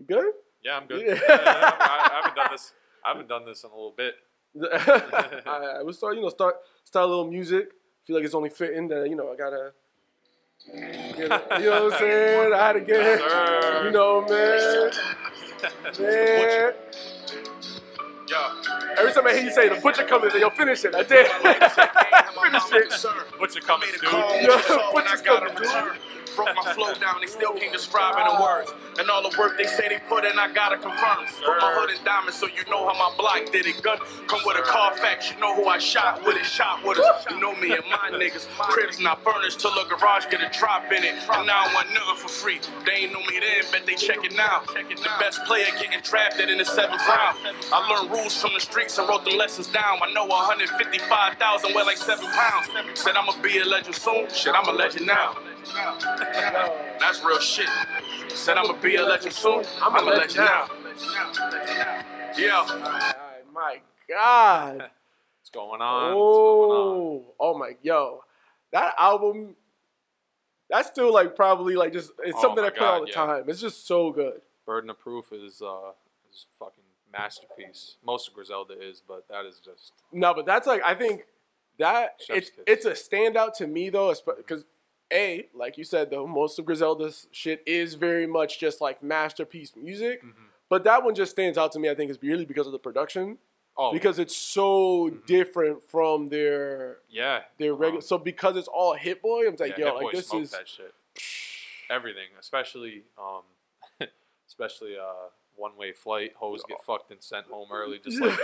You good? Yeah, I'm good. Yeah. Yeah, I, I haven't done this. I haven't done this in a little bit. I, I would start, you know, start start a little music. Feel like it's only fitting that you know I gotta. Get, it. you know what I'm saying? I had to get, Yes, it. sir. you know, man, man. Yo, Every time I hear you say the butcher coming, yo, finish it. I did. finish it. What's your coming, dude? call, Yo, saw what when Broke my flow down, they still can't describe it in words. And all the work they say they put in, I gotta confirm. Put my hood in diamonds so you know how my block did it. Gun come with a Carfax, you know who I shot with it, shot with us. You know me and my niggas. Cribs not furnished till a garage get a drop in it. And now I want nothing for free. They ain't know me then, bet they check it now. The best player getting drafted in the seventh round. I learned rules from the streets and wrote them lessons down. I know 155,000 weigh like seven pounds. Said I'ma be a legend soon. Shit, I'm a legend now. That's real shit. Said I'ma be a legend soon. I'm, a legend now. Yeah. Alright, my God. What's going on? What's going on? Oh, oh my, yo, that album. That's still like probably like just it's Oh something I play all God, the yeah. time. It's just so good. Burden of Proof is uh is fucking masterpiece. Most of Griselda is, but that is just No, but that's like I think that Chef's it's kiss. it's a standout to me though, because a like you said though, most of Griselda's shit is very much just like masterpiece music. Mm-hmm. But that one just stands out to me. I think is really because of the production, oh because it's so Mm-hmm. different from their yeah their regular. um, so because it's all Hit Boy, I'm like, yeah, yo, Hit Boy like this is that shit. Everything, especially um, especially uh, one way flight. Hoes get fucked and sent home early, just like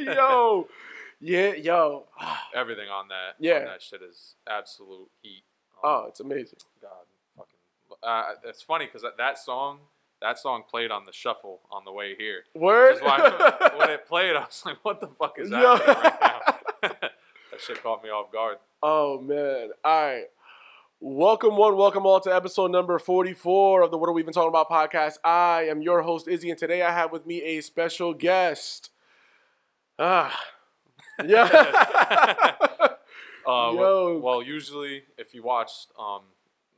yo, yeah, yo. Everything on that, Yeah. on that shit is absolute heat. Um, Oh, it's amazing. God, fucking. Uh, it's funny because that, that song, that song played on the shuffle on the way here. Word. When it played, I was like, "What the fuck is Yo. happening right now?" that shit caught me off guard. Oh man. All right. Welcome one, welcome all to episode number 44 of the What Are We Even Talking About podcast. I am your host, Izzy, and today I have with me a special guest. Ah. Yeah. Uh, Yo. well, usually if you watched um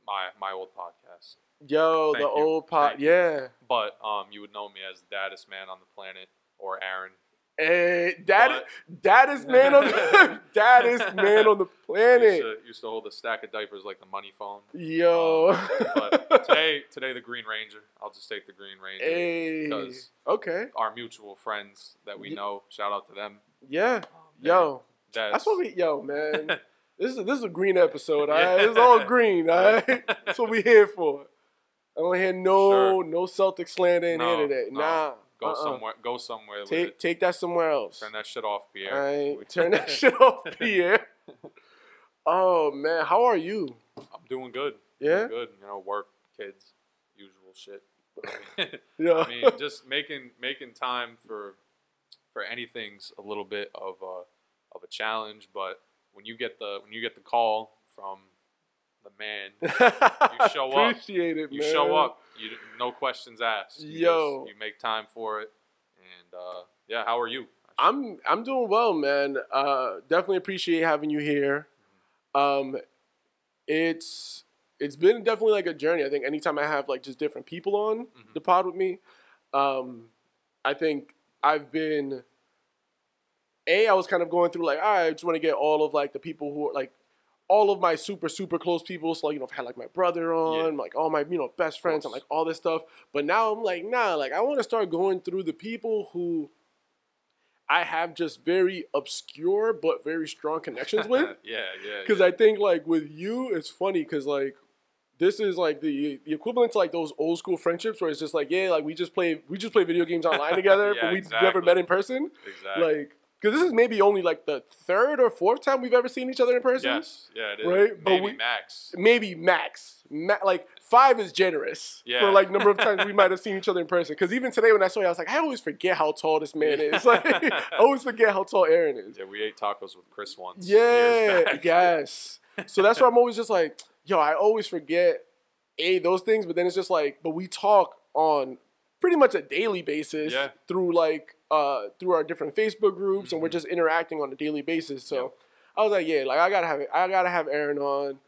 my my old podcast, Yo, the you. old you. Yeah. but um you would know me as the daddest man on the planet or Aaron. Hey, dad, daddest man on the daddest man on the Used planet. to, used to hold a stack of diapers like the money phone. Yo. Um, but today, today the Green Ranger. I'll just take the Green Ranger. hey. because- Okay. Our mutual friends that we know. Shout out to them. Yeah. Yo. that's, That's what we yo, man. This is this is a green episode, Yeah. alright? It's all green, alright? That's what we here for. I don't hear no Sure. no Celtic slander in No, here today. no. Nah. go uh-uh. somewhere. Go somewhere with Take it. take that somewhere else. Turn that shit off, Pierre. Alright. We- Turn that shit off, Pierre. Oh man, how are you? I'm doing good. Yeah? Doing good. You know, work, kids, usual shit. Yeah. I mean, just making making time for for anything's a little bit of a of a challenge, but when you get the when you get the call from the man, you show up. Appreciate it, you man. show up. You no questions asked. You Yo. just, you make time for it, and uh, yeah. How are you? I'm I'm doing well, man. Uh, definitely appreciate having you here. Um, it's it's been definitely like a journey. I think anytime I have like just different people on Mhm. the pod with me, um, I think I've been. A, I was kind of going through like, all right, I just want to get all of like the people who are like, all of my super super close people. So like, you know, I've had like my brother on, like all my you know best friends and like all this stuff. But now I'm like, nah, like I want to start going through the people who I have just very obscure but very strong connections with. yeah, yeah. Because yeah. I think like with you, it's funny because like this is like the the equivalent to like those old school friendships where it's just like yeah, like we just play we just play video games online together, Yeah, but we never met in person. exactly. Like because this is maybe only like the third or fourth time we've ever seen each other in person. yes, yeah, it is. Right? But Maybe we- max. Maybe max, Ma- like five is generous Yeah. for like number of times we might have seen each other in person. Because even today when I saw you, I was like, I always forget how tall this man is. Like I always forget how tall Aaron is. Yeah, we ate tacos with Chris once. Yeah, yes. So that's why I'm always just like, yo, I always forget a those things, but then it's just like, but we talk on pretty much a daily basis Yeah. through like uh through our different Facebook groups, and we're Mhm. just interacting on a daily basis. So Yep. I was like, yeah, like I gotta have it. I gotta have Aaron on,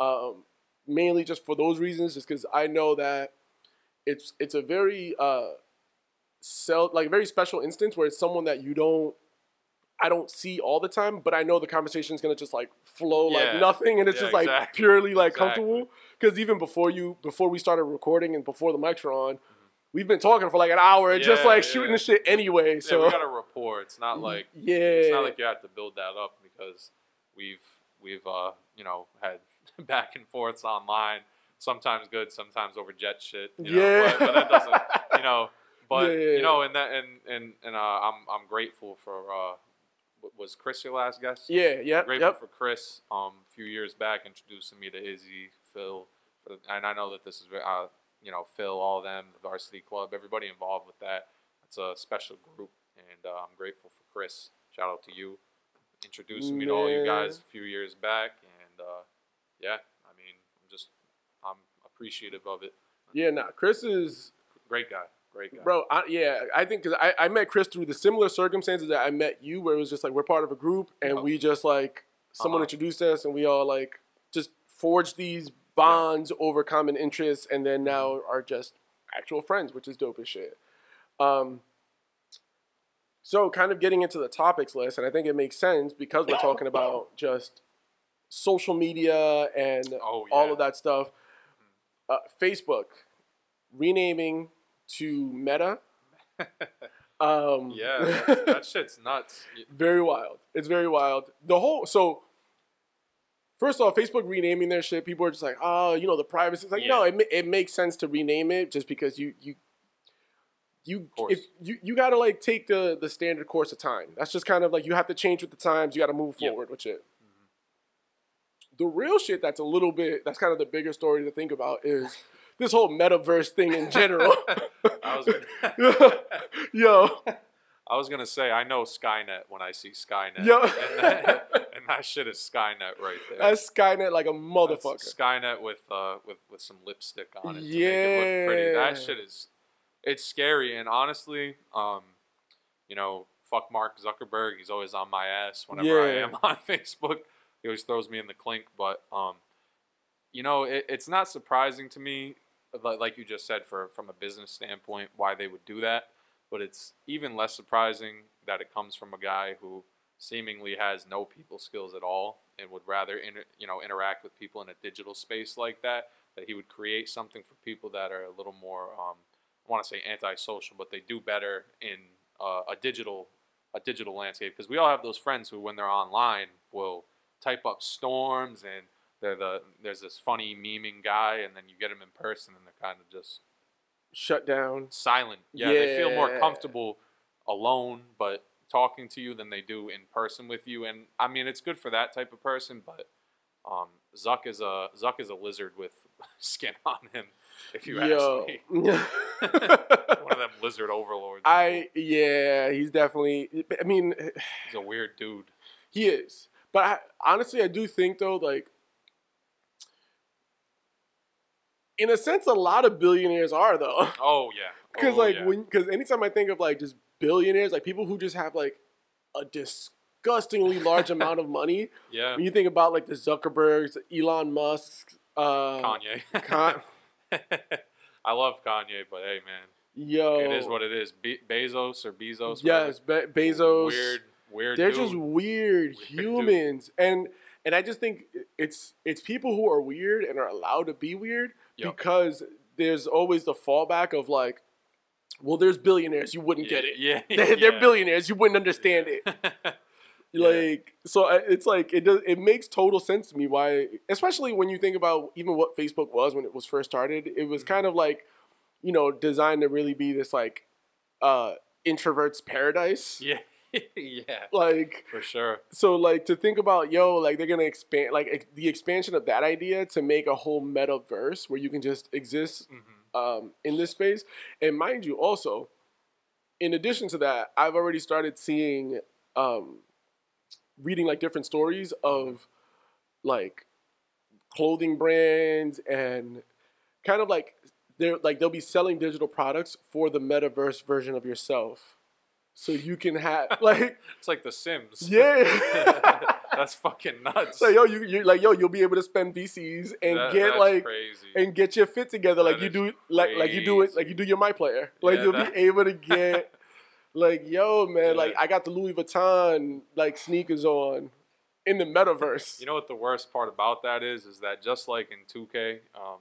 Mhm. um, mainly just for those reasons, just because I know that it's it's a very uh sel- like a very special instance where it's someone that you don't I don't see all the time, but I know the conversation is gonna just like flow Yeah. like nothing, and it's Yeah, just like exactly. purely like Exactly. comfortable. Because even before you before we started recording and before the mics were on, we've been talking for like an hour and just like yeah. shooting the shit anyway. Yeah, So we got a rapport. It's not like yeah, it's not like you have to build that up because we've we've uh you know had back and forths online. Sometimes good, sometimes over jet shit. You know, Yeah. but, but that doesn't you know. But Yeah, yeah, yeah. you know, and that and and and uh, I'm I'm grateful for uh, was Chris your last guest? yeah, yeah. grateful yep. for Chris um a few years back introducing me to Izzy, Phil, and I know that this is uh you know Phil, all of them, the varsity club, everybody involved with that. It's a special group, and uh, I'm grateful for Chris. Shout out to you, introducing me to all you guys a few years back, and uh, yeah, I mean, I'm just I'm appreciative of it. Yeah, nah, Chris is Great guy, great guy. Bro, I, yeah, I think because I, I met Chris through the similar circumstances that I met you, where it was just like we're part of a group and we just like someone Uh-huh. introduced us and we all like just forged these bonds over common interests and then now Mm-hmm. are just actual friends, which is dope as shit. Um, so kind of getting into the topics list, and I think it makes sense because we're talking about just social media and Oh, all of that stuff. Uh, Facebook renaming to Meta. Um, yeah, that, that shit's nuts. Very wild. It's very wild. The whole so. First off, Facebook renaming their shit, people are just like, oh, you know, the privacy. It's like, no, it, it makes sense to rename it just because you you you if you, you got to like take the the standard course of time. That's just kind of like you have to change with the times. You got to move Yep. forward with it. The real shit that's a little bit that's kind of the bigger story to think about is this whole metaverse thing in general. I was gonna, Yo, I was gonna say I know Skynet when I see Skynet. Yo. and, that, and that shit is Skynet right there. that's Skynet like a That's motherfucker. Skynet with uh with with some lipstick on it to make it look pretty. That shit is it's scary and honestly, um, you know, fuck Mark Zuckerberg. He's always on my ass whenever I am on Facebook. He always throws me in the clink, but um, you know, it, it's not surprising to me, like, you just said, for from a business standpoint, why they would do that. But it's even less surprising that it comes from a guy who seemingly has no people skills at all and would rather inter, you know interact with people in a digital space like that. That he would create something for people that are a little more, um, I want to say antisocial, but they do better in uh, a digital a digital landscape because we all have those friends who, when they're online, will type up storms and they're the there's this funny memeing guy, and then you get them in person and they're kind of just Shut down. silent. Yeah, they feel more comfortable alone, but talking to you than they do in person with you. And I mean, it's good for that type of person, but um, Zuck is a Zuck is a lizard with skin on him. If you Yo. ask me, one of them lizard overlords. I yeah, he's definitely. I mean, he's a weird dude. he is. But I, honestly, I do think though, like, in a sense, a lot of billionaires are though. Oh yeah, Because Oh, like yeah. when, because anytime I think of like just billionaires, like people who just have like a disgustingly large amount of money. yeah, When you think about like the Zuckerbergs, Elon Musk, uh, Kanye. Con- I love Kanye, but hey man, yo, it is what it is. Be- Bezos or Bezos. Yes. Be- Bezos. Weird, weird. they're dude. just weird, Weird humans, and and I just think it's it's people who are weird and are allowed to be weird Yep. because there's always the fallback of like, well, there's billionaires, you wouldn't Yeah, get it. Yeah, They're, they're yeah. billionaires, you wouldn't understand it. Like so, it's like it does. It makes total sense to me why, especially when you think about even what Facebook was when it was first started. It was Mhm. kind of like, you know, designed to really be this like, uh, introverts paradise. yeah, yeah, Like for sure. so, like to think about yo, like they're gonna expand like ex- the expansion of that idea to make a whole metaverse where you can just exist hmm um, in this space. And mind you, also, in addition to that, I've already started seeing, um, reading like different stories of like clothing brands and kind of like they're like they'll be selling digital products for the metaverse version of yourself. So you can have like It's like The Sims. yeah. That's fucking nuts. So yo, you you like yo, you'll be able to spend VCs and That- get like crazy. and get your fit together like you do like like you do it like you do your my player. Like Yeah, you'll that- be able to get like yo man, like I got the Louis Vuitton like sneakers on in the metaverse. You know what the worst part about that is? Is that just like in 2K, um,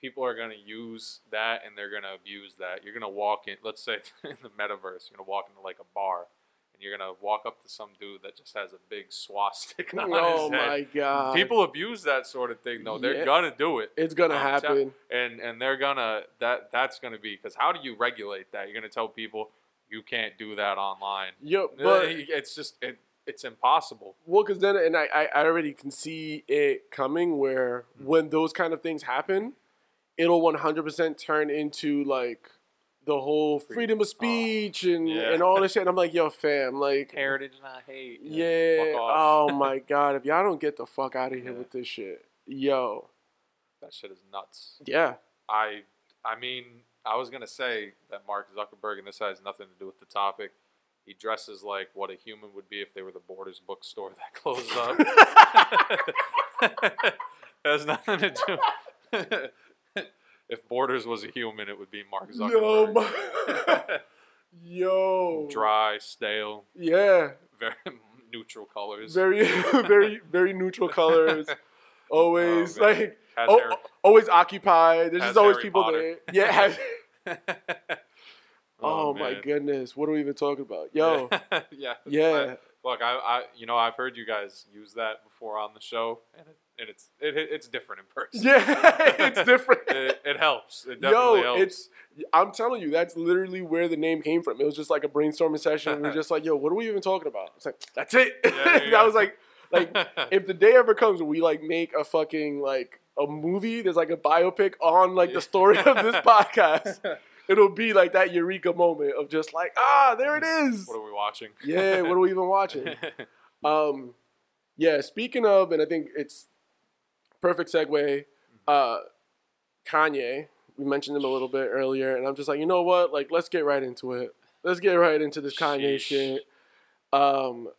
people are gonna use that and they're gonna abuse that. You're gonna walk in, let's say in the metaverse, you're gonna walk into like a bar, and you're gonna walk up to some dude that just has a big swastika on oh his head. my god. People abuse that sort of thing though. They're Yeah. gonna do it. it's gonna I'm tell- happen. and and they're gonna that that's gonna be because how do you regulate that? You're gonna tell people you can't do that online. Yep, but it's just it, it's impossible. Well, because then, and I, I, already can see it coming where Mm. when those kind of things happen, it'll 100% turn into like the whole Free- freedom of speech and, yeah. and all this shit. And I'm like, yo, fam, like, Heritage, not hate. yeah, fuck oh my God, if y'all don't get the fuck out of here Yeah. with this shit, yo, that shit is nuts. yeah, I I mean, I was gonna say that Mark Zuckerberg, and this has nothing to do with the topic. He dresses like what a human would be if they were the Borders bookstore that closed up. has nothing to do. If Borders was a human, it would be Mark yo, Zuckerberg. my- yo, Dry, stale, yeah, very neutral colors. very, very, very neutral colors. Always Oh, like oh, Harry- always occupied. There's just always Harry people Potter. there. Yeah. has- oh, oh my goodness, what are we even talking about? Yo, yeah, yeah. Look, I, I, you know, I've heard you guys use that before on the show, and it, and it's, it, it's different in person. yeah, it's different. It, it helps. It Yo, definitely helps. it's. I'm telling you, that's literally where the name came from. It was just like a brainstorming session. we are just like, yo, what are we even talking about? It's like, that's it. Yeah, that was like, like if the day ever comes where we like make a fucking like a movie, there's like a biopic on like the story of this podcast. It'll be like that eureka moment of just like, ah, there it is. what are we watching? Yeah, what are we even watching? Um, yeah, speaking of, and I think it's perfect segue. Uh, Kanye, we mentioned him a little bit earlier, and I'm just like, you know what? Like, let's get right into it. Let's get right into this Kanye Sheesh. shit. Um,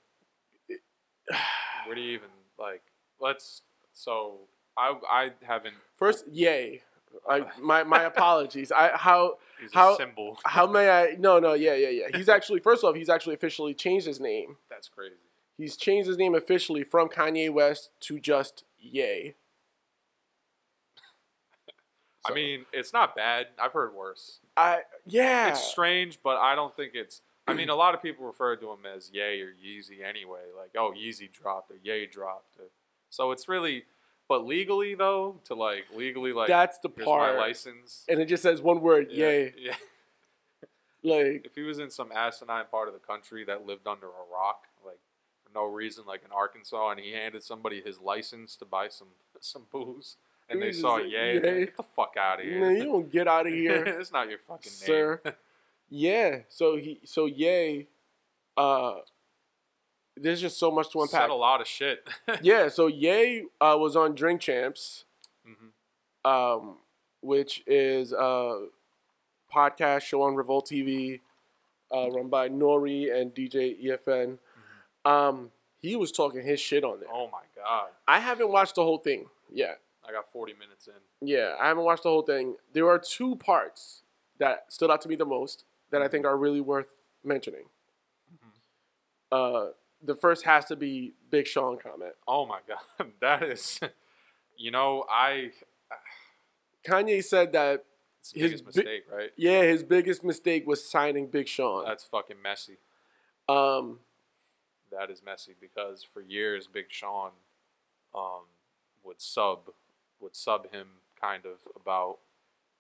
Where do you even like? Let's. So I, I haven't. first, yay. I, my my apologies. I how He's How- a symbol. how may I? No, no, yeah, yeah, yeah. He's actually first off, he's actually officially changed his name. That's crazy. He's changed his name officially from Kanye West to just Ye. I mean, it's not bad. I've heard worse. I yeah. It's strange, but I don't think it's. I mean, a lot of people refer to him as Ye or Yeezy anyway. Like, oh, Yeezy dropped or Ye dropped. Or, so it's really, but legally though, to like legally like That's the here's part. my license. and it just says one word, Yeah, yay. Yeah. Like, If he was in some asinine part of the country that lived under a rock, like for no reason, like in Arkansas, and he handed somebody his license to buy some some booze, and they saw like, Ye, "Yay." get the fuck out of here. man, you don't get out of here, it's not your fucking sir. name. yeah. So he, so yay. Uh, there's just so much to unpack. Said a lot of shit. Yeah. So Ye uh, was on Drink Champs, Mhm. um, which is a podcast show on Revolt TV, uh, run by N.O.R.E. and DJ EFN. Um, he was talking his shit on there. Oh my god. I haven't watched the whole thing yet. I got 40 minutes in. Yeah, I haven't watched the whole thing. There are two parts that stood out to me the most that I think are really worth mentioning. Uh, the first has to be Big Sean comment. Oh my god. That is you know, I Kanye said that it's His biggest bi- mistake, right? yeah, his biggest mistake was signing Big Sean. That's fucking messy. Um, That is messy because for years Big Sean um would sub would sub him kind of about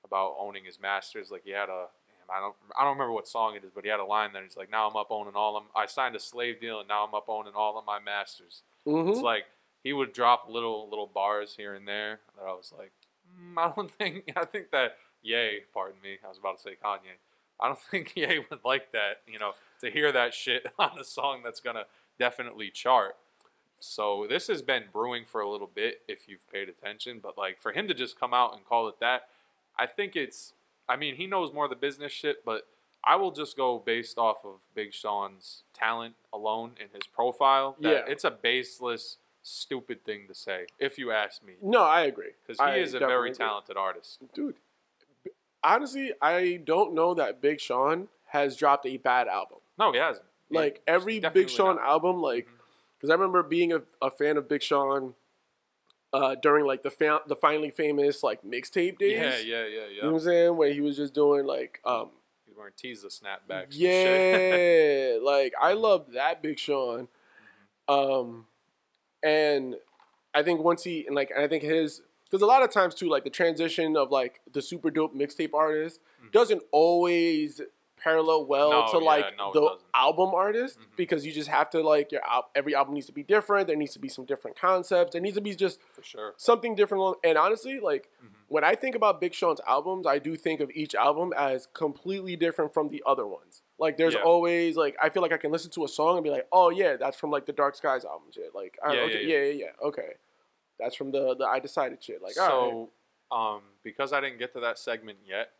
about owning his masters. Like he had a I don't I don't remember what song it is, but he had a line that he's like, Now I'm up owning all of them. I signed a slave deal and now I'm up owning all of my masters. mhm. It's like he would drop little little bars here and there that I was like, mm, I don't think I think that Ye, pardon me, I was about to say Kanye. I don't think Ye would like that, you know, to hear that shit on a song that's gonna definitely chart. So this has been brewing for a little bit if you've paid attention, but like for him to just come out and call it that, I think it's I mean, he knows more of the business shit, but I will just go based off of Big Sean's talent alone and his profile. that Yeah. It's a baseless, stupid thing to say, if you ask me. No, I agree. Because I he is a very agree. talented artist. dude. Honestly, I don't know that Big Sean has dropped a bad album. No, he hasn't. Like every Big Sean not. album, like mm-hmm. because I remember being a, a fan of Big Sean uh, during like the fa- the finally famous like mixtape days. Yeah, yeah, yeah, yeah. You know what. I'm saying? Where he was just doing like um He's wearing teaser snapbacks. yeah, like I Mhm. love that Big Sean. Um, and I think once he and like and I think his because a lot of times too like the transition of like the super dope mixtape artist Mhm. doesn't always parallel well No, to yeah, like no, the album artist Mhm. because you just have to like your al- every album needs to be different. There needs to be some different concepts. There needs to be just For sure. something different. And honestly, like Mhm. when I think about Big Sean's albums, I do think of each album as completely different from the other ones. Like there's Yeah. always like I feel like I can listen to a song and be like, oh yeah, that's from like the Dark Skies album shit. Like I, Yeah, okay, yeah, yeah, yeah, okay, that's from the the I decided shit. Like all right. so, um, because I didn't get to that segment yet,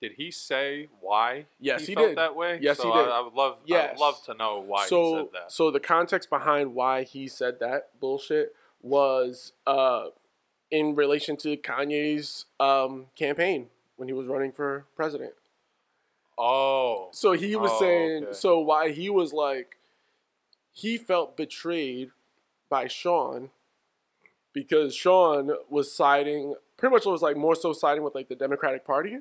did he say why Yes, he, he felt did. that way? Yes, so he I- did. I, would love, I would love to know why so he said that. so the context behind why he said that bullshit was uh in relation to Kanye's um campaign when he was running for president. oh, So he was Oh, saying, okay. so why he was like, he felt betrayed by Sean because Sean was siding, pretty much was like more so siding with like the Democratic Party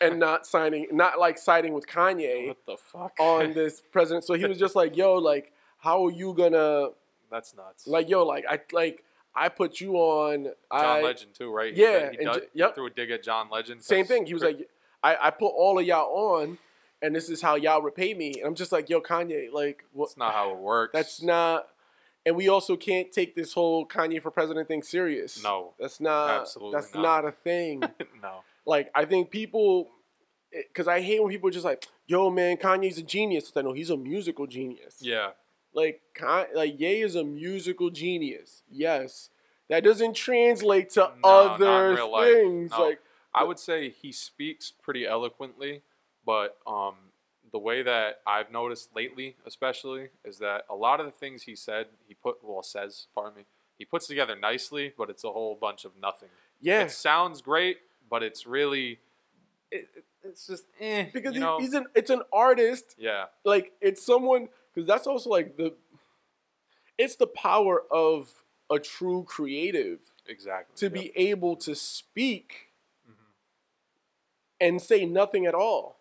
and not signing, not like siding with Kanye what the fuck? on this president. So he was just like, yo, like, how are you gonna, That's nuts. like, yo, like, I, like, I put you on, John I, Legend too, right? He Yeah, he dug- yep. threw a dig at John Legend. Same thing. He was like, I, I put all of y'all on, and this is how y'all repay me. And I'm just like, yo, Kanye, like, what? "That's not how it works." That's not. And we also can't take this whole Kanye for president thing serious. No. that's not. Absolutely that's not. not. a thing. no. Like, I think people, because I hate when people are just like, yo, man, Kanye's a genius. I know he's a musical genius. Yeah. Like, like Ye is a musical genius. Yes. That doesn't translate to No, other things. No. Like, I would say he speaks pretty eloquently, but um, the way that I've noticed lately, especially, is that a lot of the things he said, he put well says, pardon me, he puts together nicely, but it's a whole bunch of nothing. yeah. It sounds great, but it's really, it, it- it's just eh. because you he- know? he's an it's an artist yeah, like it's someone because that's also like the it's the power of a true creative exactly. to Yep. be able to speak Mhm. and say nothing at all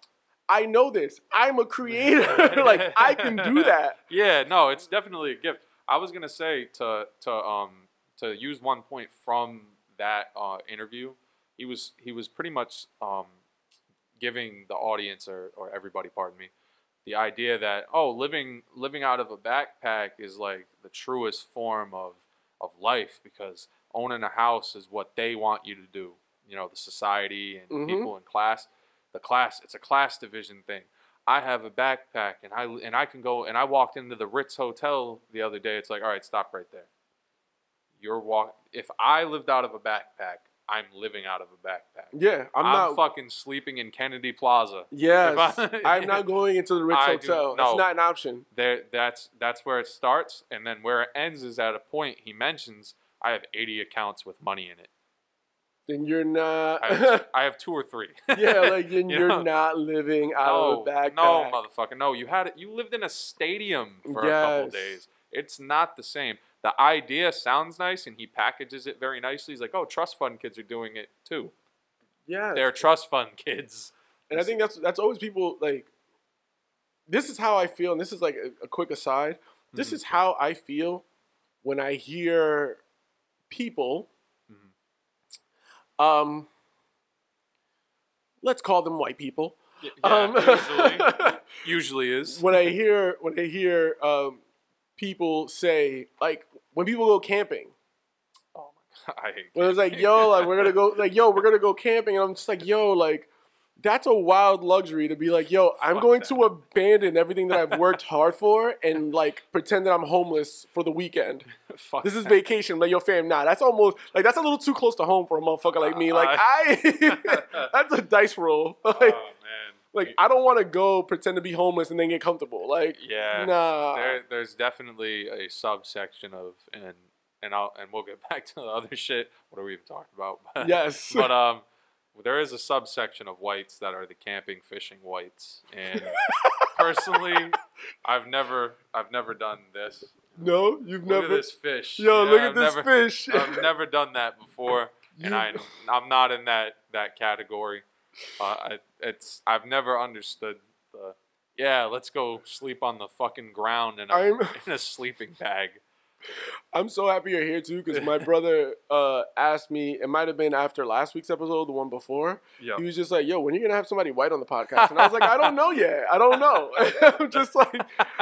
i know this i'm a creator like i can do that Yeah, no, it's definitely a gift. I was gonna say to to um to use one point from that uh, interview, he was he was pretty much um giving the audience or, or everybody, pardon me, the idea that oh living living out of a backpack is like the truest form of of life because owning a house is what they want you to do. You know, the society and Mhm. people in class, the class it's a class division thing. I have a backpack and I and I can go and I walked into the Ritz Hotel the other day. It's like, all right, stop right there. You're walk. If I lived out of a backpack, I'm living out of a backpack. yeah i'm, I'm, not fucking sleeping in Kennedy Plaza. yes I- i'm not going into the ritz I do- hotel no. it's not an option There, that's that's where it starts, and then where it ends is at a point he mentions I have 80 accounts with money in it. then you're not I have, I have two or three. yeah like then You you're know? not living out no, of a backpack no, motherfucker, no. You had it. You lived in a stadium for a couple days. It's not the same. The idea sounds nice, and he packages it very nicely. He's like, "Oh, trust fund kids are doing it too. yeah They're trust fund kids." And I think that's that's always people like. This is how I feel, and this is like a, a quick aside. This Mhm. is how I feel when I hear people. Mhm. Um, let's call them white people. Yeah, um, usually, usually is. when I hear when I hear um, people say like when people go camping, Oh my god, I hate. when it's like yo like we're gonna go like yo we're gonna go camping, and I'm just like yo like that's a wild luxury to be like yo I'm Fuck going that. to abandon everything that I've worked hard for and like pretend that I'm homeless for the weekend. Fuck This is that. vacation, like yo fam. Nah, that's almost like that's a little too close to home for a motherfucker like me. Like uh, uh, I, that's a dice roll. Like, man. Like I don't want to go pretend to be homeless and then get comfortable. Like Yeah. nah. There, there's definitely a subsection of and and I'll and we'll get back to the other shit. What are we even talking about? yes. but um, there is a subsection of whites that are the camping fishing whites, and personally, I've never I've never done this. no, you've Look never. at this fish. Yo, Yeah, look at I've this never, fish. I've never done that before, and You- I I'm not in that that category. Uh, I, it's I've never understood the yeah. Let's go sleep on the fucking ground in a I'm- in a sleeping bag. I'm so happy you're here too because my brother uh, asked me. It might have been after last week's episode, the one before. Yeah. He was just like, "Yo, when are you gonna have somebody white on the podcast?" And I was like, "I don't know yet. I don't know." I'm just like,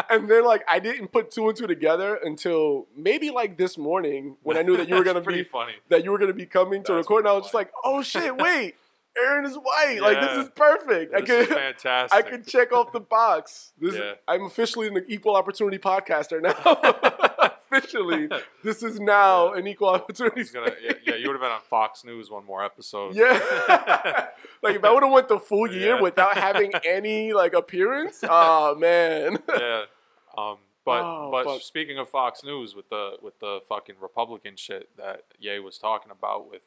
and then like I didn't put two and two together until maybe like this morning when I knew that you were gonna pretty be funny. that you were gonna be coming to That's record. And I was just like, "Oh shit, wait, Aaron is white. Like this is perfect. I This is fantastic. I could check off the box. This Yeah. I'm officially an equal opportunity podcaster now. officially, this is now an equal opportunity. Gonna, yeah, yeah, you would have been on Fox News one more episode. Yeah. like if I would have went the full year Yeah. without having any like appearance, oh man. yeah. Um, but Oh, but fuck. speaking of Fox News with the with the fucking Republican shit that Ye was talking about with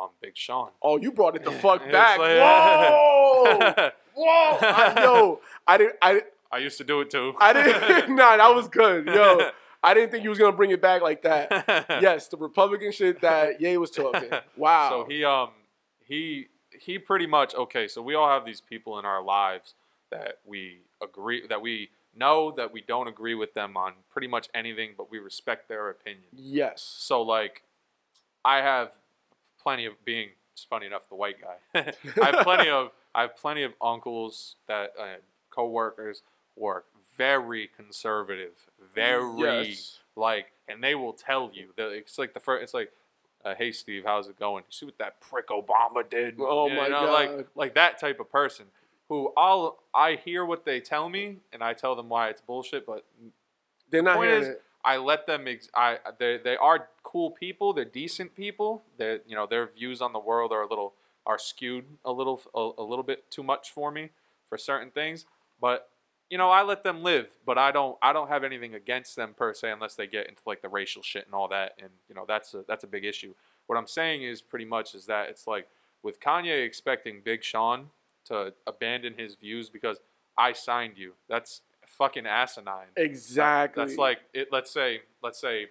um Big Sean. Oh, you brought it the fuck back. like- Whoa. Whoa. I, yo, I didn't I I used to do it too. I didn't nah, that was good. Yo. I didn't think you was gonna bring it back like that. Yes, the Republican shit that Ye was talking. Wow. So he um he he pretty much okay. So we all have these people in our lives that we agree that we know that we don't agree with them on pretty much anything, but we respect their opinion. yes. So like, I have plenty of being. It's funny enough, the white guy. I have plenty of I have plenty of uncles that uh, coworkers who are very conservative, very Yes. like, and they will tell you that it's like the first. It's like, uh, hey Steve, how's it going? You see what that prick Obama did? Oh You my know, God. Like like that type of person who I'll I hear what they tell me and I tell them why it's bullshit, but They're not hearing is, it. I let them. Ex- I they they are cool people. They're decent people. They you know their views on the world are a little are skewed a little a, a little bit too much for me for certain things. But you know I let them live. But I don't I don't have anything against them per se unless they get into like the racial shit and all that. And you know that's a that's a big issue. What I'm saying is pretty much is that it's like with Kanye expecting Big Sean to abandon his views because I signed you. That's fucking asinine. That- Exactly. That's like it. Let's say, let's say,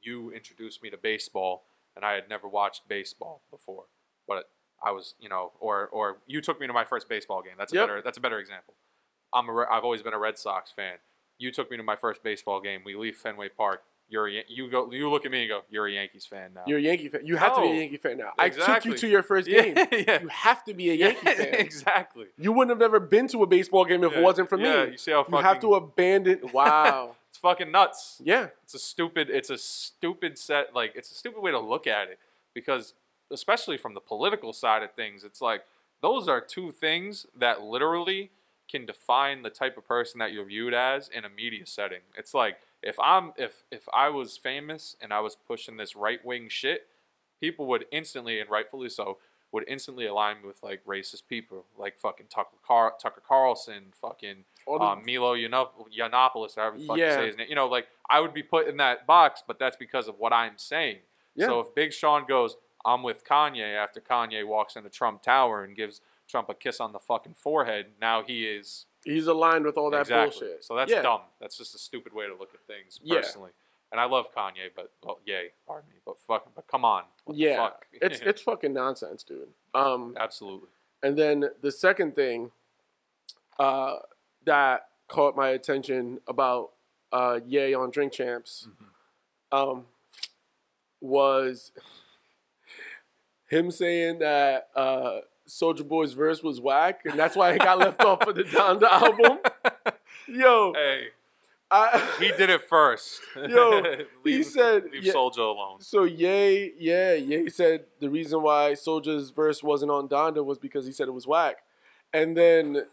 you introduced me to baseball, and I had never watched baseball before, but I was, you know, or or you took me to my first baseball game. That's a Yep. better. That's a better example. I'm a, I've always been a Red Sox fan. You took me to my first baseball game. We leave Fenway Park. You're a, you go. You look at me and go, "You're a Yankees fan now." You're a Yankee fan. You have to be a Yankee fan now. I took you to your first game. yeah. You have to be a Yeah, Yankee fan. exactly. You wouldn't have never been to a baseball game if Yeah, it wasn't for yeah, me. You see how fucking, You have to abandon. Wow. it's fucking nuts. yeah. it's a stupid it's a stupid set like it's a stupid way to look at it because especially from the political side of things it's like those are two things that literally can define the type of person that you're viewed as in a media setting it's like if i'm if if i was famous and i was pushing this right wing shit people would instantly and rightfully so would instantly align me with like racist people like fucking tucker, Car- tucker carlson fucking the- um, Milo Yiannop- Yiannopoulos, however the fuck you say his name. You know, like I would be put in that box, but that's because of what I'm saying. Yeah. So if Big Sean goes, I'm with Kanye after Kanye walks into Trump Tower and gives Trump a kiss on the fucking forehead, now he is He's aligned with all that exactly. bullshit. So that's yeah. dumb. That's just a stupid way to look at things Yeah. personally. And I love Kanye, but well, yay, pardon me, but fuck, but come on, what the Yeah. fuck? It's it's fucking nonsense, dude. Um, absolutely. and then the second thing uh, that caught my attention about uh, Yay on Drink Champs Mm-hmm. um, was him saying that uh, Soldier Boy's verse was whack, and that's why it got left off of the Donda album. Yo, Hey, I, he did it first. Yo, he said- leave yeah. Soldier alone. So yay, yeah, he said the reason why Soldier's verse wasn't on Donda was because he said it was whack, and then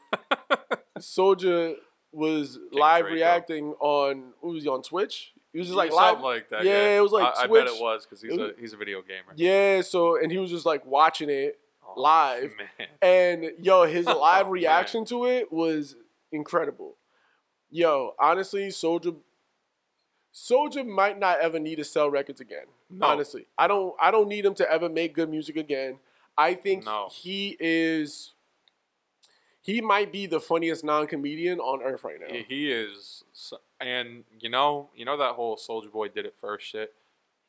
Soldier was live Draco. reacting on what was he on Twitch? He was just like live, like that. Yeah, it was like I, I Twitch. bet it was because he's It a he's a video gamer. yeah. So and he was just like watching it, Oh, live. man. And yo, his Oh, live man. reaction to it was incredible. Yo, honestly, Soldier Soldier might not ever need to sell records again. No. Honestly, I don't. I don't need him to ever make good music again. I think No. he is. He might be the funniest non-comedian on earth right now. He- He is, and you know, you know that whole Soldier Boy did it first shit.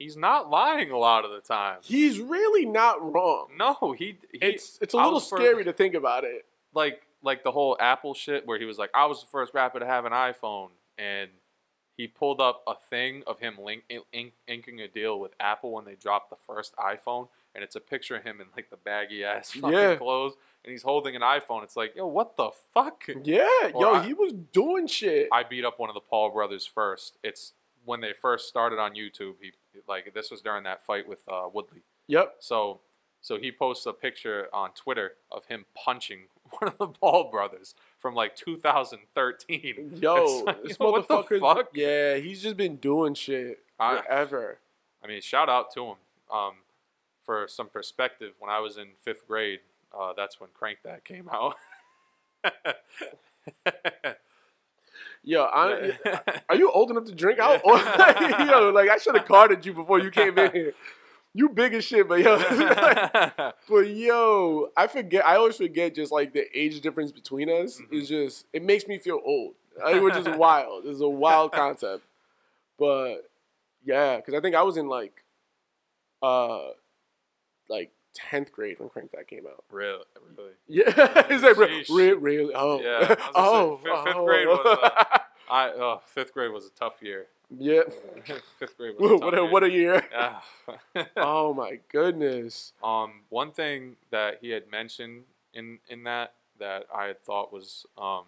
He's not lying a lot of the time. He's really not wrong. No, he. he It's it's a I little scary to think about it. like like the whole Apple shit where he was like, I was the first rapper to have an iPhone, and he pulled up a thing of him link, ink, inking a deal with Apple when they dropped the first iPhone, and it's a picture of him in like the baggy ass fucking Yeah. clothes, and he's holding an iPhone. It's like, yo, what the fuck? Yeah, Or yo, I- he was doing shit. I beat up one of the Paul brothers first. It's when they first started on YouTube. He like this was during that fight with uh, Woodley. yep. So so he posts a picture on Twitter of him punching one of the Paul brothers from like 2013. Yo, like, this yo, motherfucker. fuck? Yeah, he's just been doing shit I- forever. I mean, shout out to him. Um, for some perspective, when I was in fifth grade, uh, that's when Crank That came out. Yo, I, are you old enough to drink? How old? yo, like I should have carded you before you came in here. You big as shit, but yo, but yo, I forget. I always forget just like the age difference between us Mhm. is just it makes me feel old, like, which is wild. It's a wild concept, but yeah, because I think I was in like, uh, like tenth grade when Crank That came out. really, really. Yeah, is that re- re- really? Oh, Yeah, gonna say, oh, fifth- fifth oh. grade was, uh, I uh, fifth grade was a tough year. yeah. fifth grade was a tough what a year. what a year! Yeah. Oh my goodness. Um, one thing that he had mentioned in in that that I had thought was um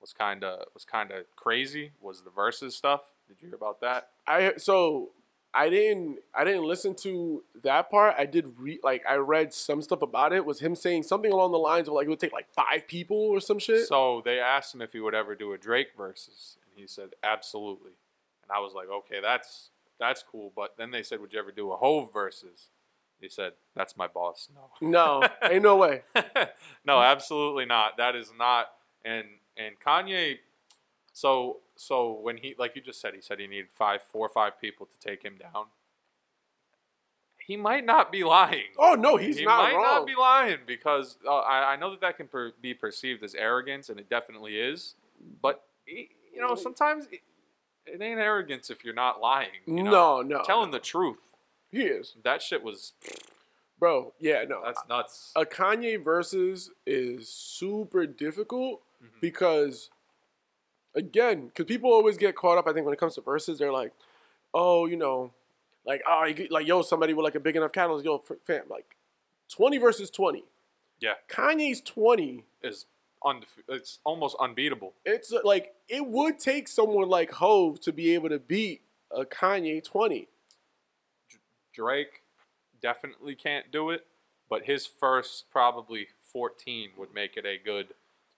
was kind of was kind of crazy was the verses stuff. Did you hear about that? I so I didn't I didn't listen to that part. I did read like I read some stuff about it. Was him saying something along the lines of like it would take like five people or some shit. So they asked him if he would ever do a Drake versus, and he said absolutely. And I was like, okay, that's that's cool. But then they said, would you ever do a Hove versus? He said, that's my boss. No. no, ain't no way. no, absolutely not. That is not. And and Kanye, so so when he like you just said, he said he needed five, four or five people to take him down. He might not be lying. Oh no, he's he not might wrong. not be lying because uh, I, I know that that can per, be perceived as arrogance, and it definitely is. But he- you know, sometimes it, it ain't arrogance if you're not lying. You know? no, no, telling the truth. he is, That shit was bro. Yeah, no. that's nuts. a Kanye versus is super difficult Mhm. because, again, because people always get caught up. I think when it comes to verses, they're like, oh, you know, like oh, you like yo, somebody with like a big enough catalog, yo, fam, like twenty versus twenty. Yeah. Kanye's twenty. is undefe- it's almost unbeatable. It's uh, like it would take someone like Hove to be able to beat a Kanye twenty. Drake definitely can't do it, but his first probably 14 would make it a good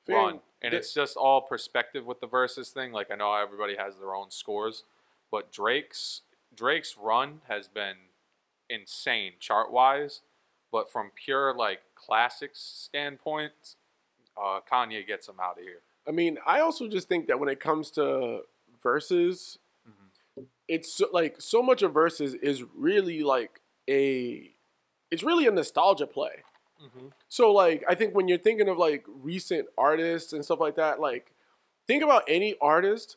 Run. And it's just all perspective with the versus thing. Like I know everybody has their own scores, but Drake's Drake's run has been insane chart wise. But from pure like classics standpoint, uh, Kanye gets him out of here. I mean, I also just think that when it comes to verses, it's so, like so much of verses is really like a, it's really a nostalgia play. Mm-hmm. So like I think when you're thinking of like recent artists and stuff like that, like think about any artist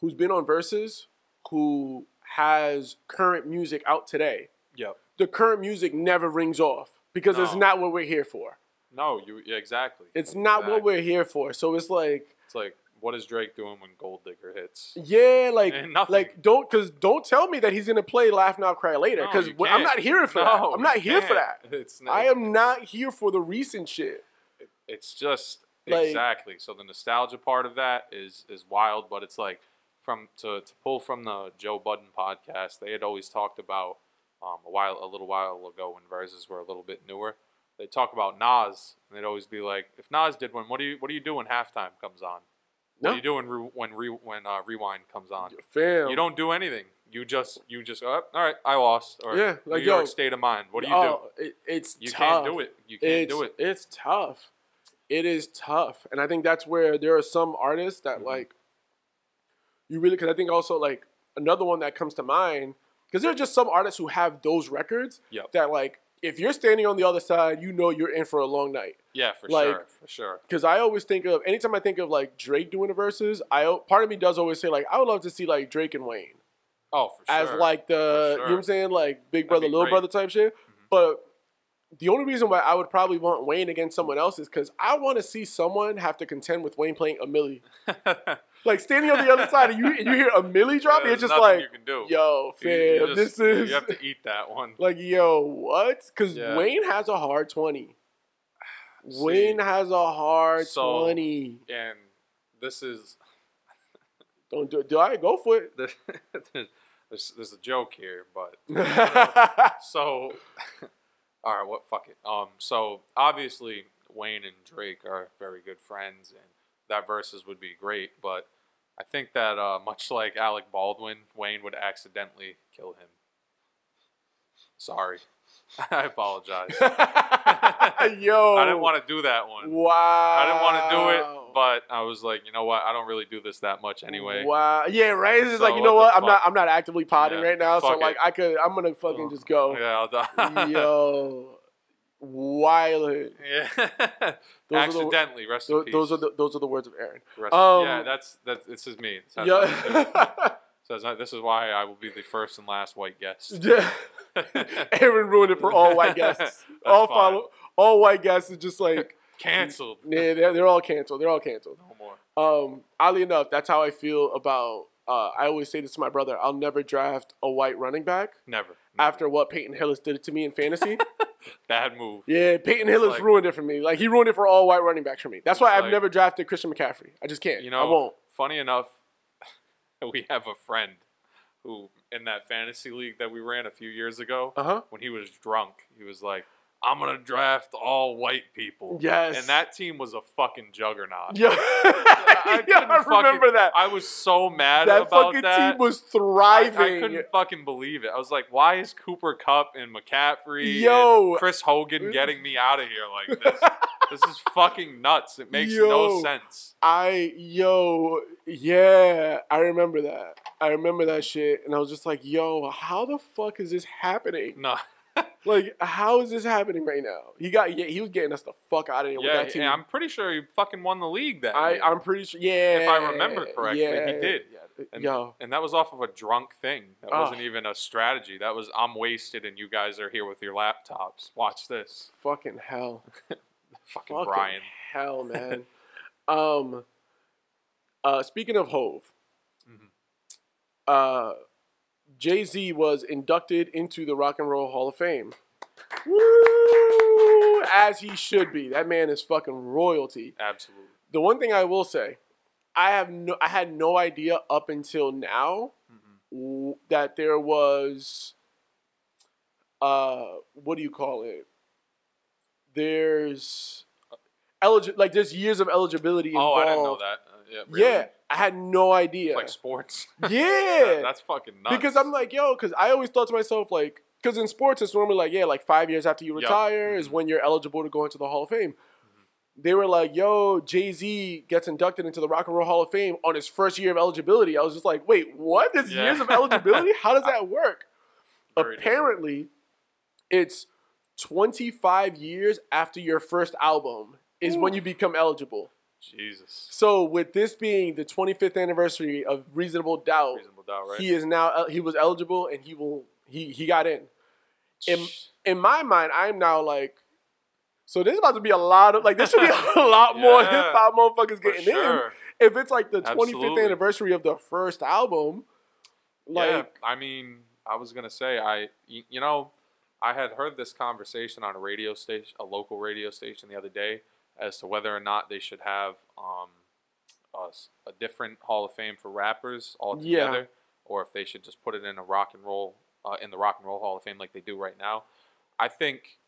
who's been on verses who has current music out today. Yep. The current music never rings off because it's not what we're here for. No, you yeah, exactly. It's not what we're here for. So it's like It's like what is Drake doing when Gold Digger hits? Yeah, like nothing. like don't because don't tell me that he's gonna play Laugh Now Cry Later No, because I'm can't. here for that. I'm not here for can't. that. It's I am not here for the recent shit. It's just Like- exactly. So the nostalgia part of that is is wild, but it's like from to, to pull from the Joe Budden podcast, they had always talked about um, a while a little while ago when verses were a little bit newer. They talk about Nas, and they'd always be like, "If Nas did one, what do you what do you do when halftime comes on? What No. are you doing re- when re- when uh, rewind comes on? Fam, You don't do anything. you just you just oh, all right, I lost. Or Yeah, like, New York state of mind. What do you oh, It, it's do? You tough. can't do it. You can't it's, do it. It's tough. It is tough, and I think that's where there are some artists that Mhm. like you really. Because I think also like another one that comes to mind because there are just some artists who have those records Yep. that like if you're standing on the other side, you know you're in for a long night. Yeah, for like- sure, for sure. Because I always think of anytime I think of like Drake doing the verses, I part of me does always say like I would love to see like Drake and Wayne Oh, for as sure. like the For you know what. I'm saying like big brother little great. brother type shit. Mhm. But the only reason why I would probably want Wayne against someone else is because I want to see someone have to contend with Wayne playing A Milli. Like standing on the other side and you and you hear A Milli drop, There's it's just like, you can do. yo, fam, this is you have to eat that one. like, yo, what? Because Yeah. Wayne has a hard twenty. See, Wayne has a hard so- twenty. and this is Don't do it. Do I go for it? there's, there's a joke here, but yeah, so all right, what fuck it. Um, so obviously Wayne and Drake are very good friends, and that verses would be great. But I think that uh, much like Alec Baldwin, Wayne would accidentally kill him. Sorry, I apologize. Yo, I didn't want to do that one. Wow. I didn't want to do it, but I was like, you know what? I don't really do this that much anyway. Wow. Yeah, right. It's So like you know what what? I'm not. I'm not actively potting Yeah, right now, so fuck like. I could. I'm gonna fucking Oh, just go. Yeah, I'll die. Yo, wild. Yeah. Those are the- Accidentally, rest in Those, peace. those are the those are the words of Aaron. Rest- um, yeah, that's that's this is me. This has nothing to do with me. Yeah. So not- this is why I will be the first and last white guest. Yeah. Aaron ruined it for all white guests. All fine. follow. All white guests is just like Cancelled. yeah, they're, they're all canceled. They're all canceled. No more. Um, oddly enough, that's how I feel about. Uh, I always say this to my brother. I'll never draft a white running back Never. Never. after what Peyton Hillis did to me in fantasy. bad move. yeah, Peyton Hillis like- ruined it for me. Like he ruined it for all white running backs for me. That's why I've like- never drafted Christian McCaffrey. I just can't. You know, I won't. funny enough, we have a friend who in that fantasy league that we ran a few years ago, Uh huh. when he was drunk, he was like, "I'm gonna draft all white people." Yes. And that team was a fucking juggernaut. Yeah, I, yeah, I remember fucking- that. I was so mad that about fucking that. Fucking team was I, thriving. I couldn't fucking believe it. I was like, why is Cooper Kupp and McCaffrey Yo. and Chris Hogan getting me out of here like this? this is fucking nuts. It makes Yo. no sense. I yo yeah, I remember that. I remember that shit, and I was just like, yo, how the fuck is this happening? No. Like, how is this happening right now? He got yeah, he was getting us the fuck out of here with Yeah, that team. and I'm pretty sure he fucking won the league that I year. I'm pretty sure. Yeah, If I remember correctly, he did. Yeah, And, yo, and that was off of a drunk thing. That Ah. wasn't even a strategy. That was I'm wasted and you guys are here with your laptops. Watch this. fucking hell, Fucking fucking Brian. hell, man. um, uh, speaking of Hove, Mhm. uh, Jay Z was inducted into the Rock and Roll Hall of Fame. Woo! As he should be. That man is fucking royalty. Absolutely. The one thing I will say, I have no, I had no idea up until now Mhm. that there was, uh, what do you call it? There's eligi- like there's years of eligibility Oh. I didn't know that. Uh, yeah, really? Yeah, I had no idea. Like sports. yeah, That- that's fucking nuts. because I'm like, yo, because I always thought to myself, like, because in sports, it's normally like, yeah, like five years after you retire is Mhm. when you're eligible to go into the Hall of Fame. Mm-hmm. They were like, yo, Jay Z gets inducted into the Rock and Roll Hall of Fame on his first year of eligibility. I was just like, wait, what? There's Yeah. years of eligibility? How does that work? Very different. Apparently, it's 25 years after your first album is when you become eligible. Jesus. So, with this being the 25th anniversary of Reasonable Doubt, Reasonable doubt, right? he is now uh, he was eligible and he will he he got in. In in my mind, I'm now like, so there's about to be a lot of like there should be a lot more Yeah, hip hop motherfuckers getting sure. in. If it's like the 25th anniversary of the first album, like yeah, I mean, I was gonna say, I, you know, I had heard this conversation on a radio station, a local radio station, the other day, as to whether or not they should have um, a, a different Hall of Fame for rappers altogether, or if they should just put it in a rock and roll, uh, in the Rock and Roll Hall of Fame like they do right now. I think,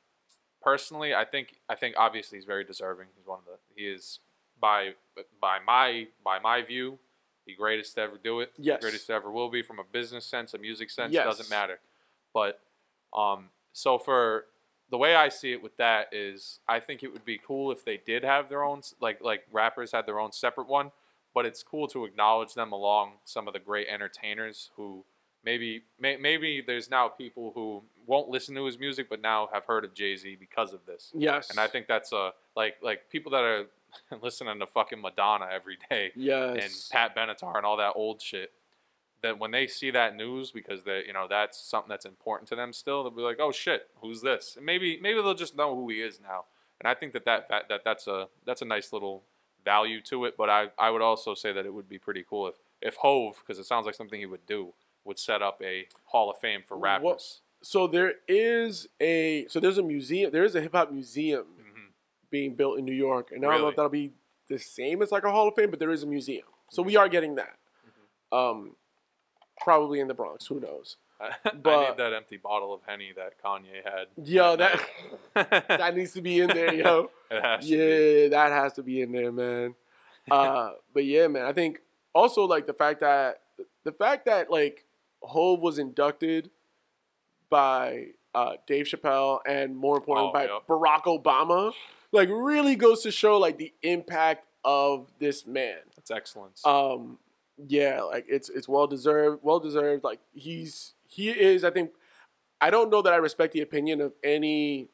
personally, I think, I think obviously he's very deserving. He's one of the, he is by by my by my view, the greatest to ever do it. Yes. The greatest to ever will be from a business sense, a music sense, Yes. doesn't matter. But um, so for the way I see it with that is, I think it would be cool if they did have their own, like like rappers had their own separate one. But it's cool to acknowledge them along some of the great entertainers who maybe may, maybe there's now people who won't listen to his music, but now have heard of Jay Z because of this. Yes. And I think that's a like like people that are listening to fucking Madonna every day yes. and Pat Benatar and all that old shit. That when they see that news, because they you know that's something that's important to them still, they'll be like, oh shit, who's this? And maybe maybe they'll just know who he is now. And I think that that, that, that that's a that's a nice little value to it. But I, I would also say that it would be pretty cool if if Hove, because it sounds like something he would do, would set up a Hall of Fame for rappers. so there is a so there's a museum there is a hip hop museum Mhm. being built in New York, and I don't know if that'll be the same as like a Hall of Fame, but there is a museum, so we are getting that. Um, probably in the Bronx. Who knows? I need that empty bottle of Henny that Kanye had. Yo, that that needs to be in there, yo. It has to. Yeah, that has to be in there, man. Uh, but yeah, man, I think also like the fact that the fact that like Hove was inducted by uh, Dave Chappelle and more importantly Oh, by yep. Barack Obama, like really goes to show like the impact of this man. That's excellence. Um, yeah, like it's it's well deserved, well deserved. Like he's he is. I think I don't know that I respect the opinion of any.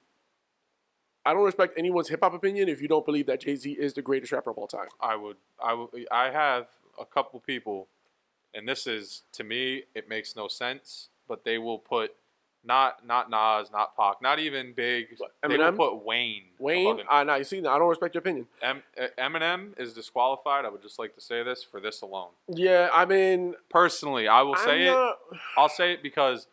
I don't respect anyone's hip hop opinion if you don't believe that Jay Z is the greatest rapper of all time. I would, I would, I have a couple people, and this is to me, it makes no sense, but they will put not not Nas, not Pac, not even Big. What, They will Eminem? put Wayne. Wayne, above him. ah, you see, I don't respect your opinion. Em, uh, Eminem is disqualified. I would just like to say this for this alone. Yeah, I mean, Personally, I will I'm say it. I'll say it because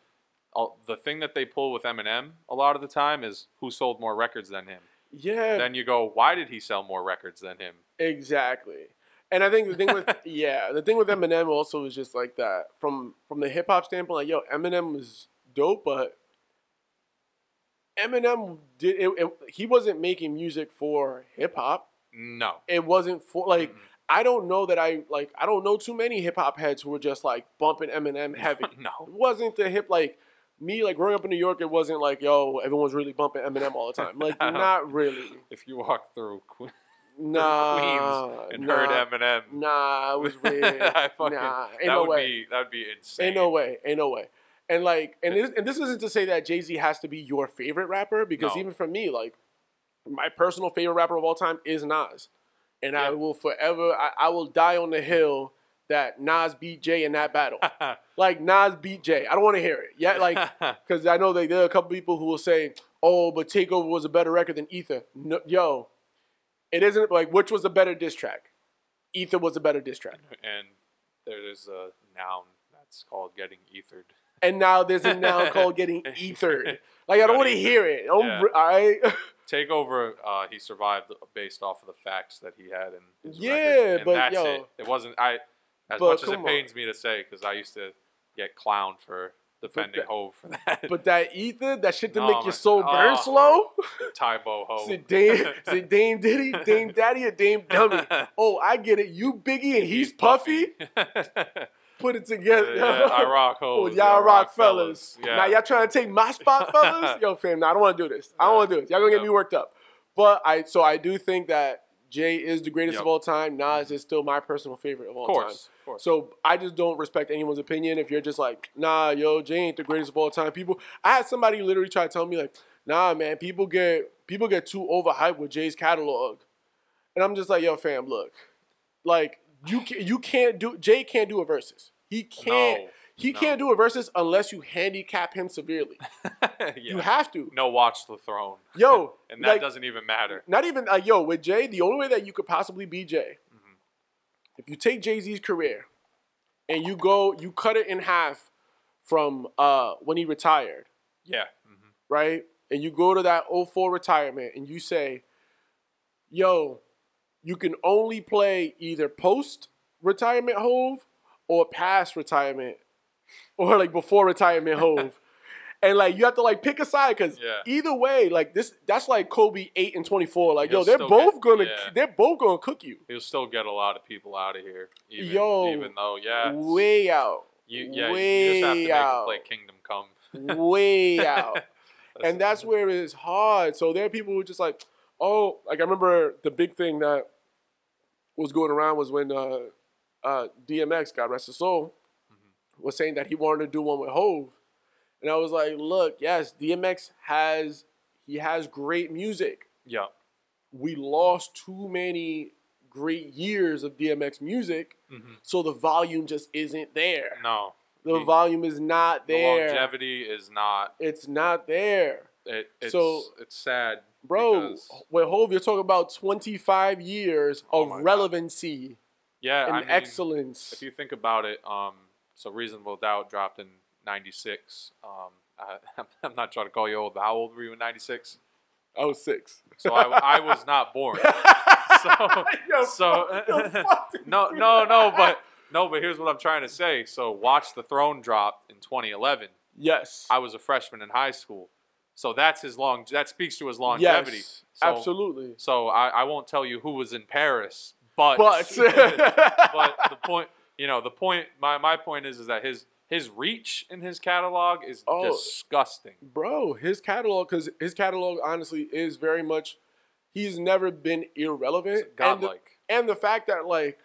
uh, the thing that they pull with Eminem a lot of the time is who sold more records than him. Yeah, Then you go, why did he sell more records than him? Exactly. And I think the thing with yeah, the thing with Eminem also is just like that from from the hip hop standpoint. Like, yo, Eminem was dope, but Eminem did it, it, he wasn't making music for hip hop. No. It wasn't for like Mm-mm. I don't know that I like I don't know too many hip hop heads who were just like bumping Eminem heavy. no. It wasn't the hip like me like growing up in New York. It wasn't like yo everyone's really bumping Eminem all the time. Like not really. If you walk through Que- Nah, Queens and nah. heard Eminem, Nah, it was weird. I fucking, nah, ain't that no would way. be that would be insane. Ain't no way. Ain't no way. And like, and this, and this isn't to say that Jay Z has to be your favorite rapper because No. even for me, like, my personal favorite rapper of all time is Nas, and I will forever, I, I will die on the hill that Nas beat Jay in that battle. like Nas beat Jay. I don't want to hear it. Yeah, like because I know that there are a couple people who will say, "Oh, but Takeover was a better record than Ether." No, yo, it isn't like which was a better diss track. Ether was a better diss track. and there's a noun that's called getting ethered. And now there's a noun called getting ethered. Like I don't want to hear it. Don't, Yeah. All right. Takeover, uh, he survived based off of the facts that he had in his Yeah, record, but that's yo- it. It wasn't I. As much as it come on. pains me to say, because I used to get clowned for defending Hove for that. but that ether, that shit to No, make your man. soul burn Oh. slow. Tybo Hove. Is it Dame, is it Dame Diddy, Dame Daddy, or Dame Dummy? Oh, I get it. You Biggie and he's, puffy. Put it together. yeah, I rock Oh, Hove. y'all rock fellas. Yeah. Now y'all trying to take my spot, fellas? Yo, fam, nah, I don't want to do this. I don't want to do this. Y'all gonna get Yeah. me worked up. But I, so I do think that Jay is the greatest Yep. of all time. Nas is still my personal favorite of all of time. of course. So I just don't respect anyone's opinion. If you're just like, nah, yo, Jay ain't the greatest of all time. People, I had somebody literally try to tell me like, nah, man, people get people get too overhyped with Jay's catalog, and I'm just like, yo, fam, look, like you can, you can't do Jay can't do a versus. He can't. No, he no. can't do a versus unless you handicap him severely. yeah. You have to. no watch the throne, Yo, and that like, doesn't even matter. not even like yo with Jay. The only way that you could possibly be Jay, Mhm. if you take Jay Z's career and you go, you cut it in half from uh, when he retired, Yeah. hmm right? And you go to that 04 retirement and you say, yo, you can only play either post retirement Hove or past retirement or like before retirement Hove. and like you have to like pick a side because Yeah. either way, like this, that's like Kobe eight and twenty four. Like yo, He'll they're both get- gonna yeah. they're both gonna cook you He'll still get a lot of people out of here. Even, Yo, even though, yeah, way out, you, yeah, you just have to way make out. play Kingdom Come. way out. and that's where it's hard. So there are people who just like, oh, like I remember the big thing that was going around was when uh, uh, DMX, God rest his soul, Mm-hmm. was saying that he wanted to do one with Hove, and I was like, look, yes, DMX has he has great music. yeah, We lost too many great years of DMX music, hmm so the volume just isn't there. no, The he- volume is not there. the longevity is not. It's not there. It, it's, So- it's sad, Bro, with Hove, you're talking about 25 years Oh of my God. Yeah, and I mean, excellence. If you think about it, um, so Reasonable Doubt dropped in '96. Um, I, I'm not trying to call you old, but how old were you in '96? Oh, six. So I, I was not born. So- Yo, so- yo, No, no, no, but no, but here's what I'm trying to say. So Watch the Throne drop in 2011. Yes. I was a freshman in high school, so that's his long. That speaks to his longevity. Yes, So- absolutely. So I, I won't tell you who was in Paris, but the point, you know, the point. My, my point is, is that his his reach in his catalog is Oh. disgusting. bro, his catalog, because his catalog honestly is very much, he's never been irrelevant. It's And the- godlike. and the fact that like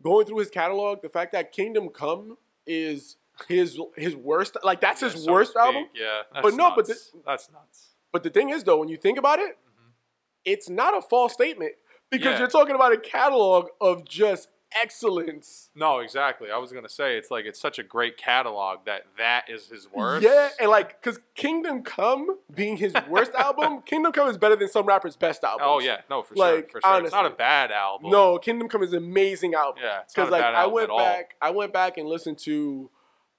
going through his catalog, the fact that Kingdom Come is his his worst, like that's Yeah, his so worst album. Yeah, But no, but nuts. that's nuts. But the thing is, though, when you think about it, Mhm. it's not a false statement because Yeah. you're talking about a catalog of just excellence. No, exactly. I was gonna say it's like it's such a great catalog that that is his worst. Yeah, and like, because Kingdom Come being his worst album, Kingdom Come is better than some rappers' best albums. Oh yeah, no, for Like, sure, for sure. It's not a bad album. No, Kingdom Come is an amazing album. Yeah, Because a like bad I album went back, I went back and listened to,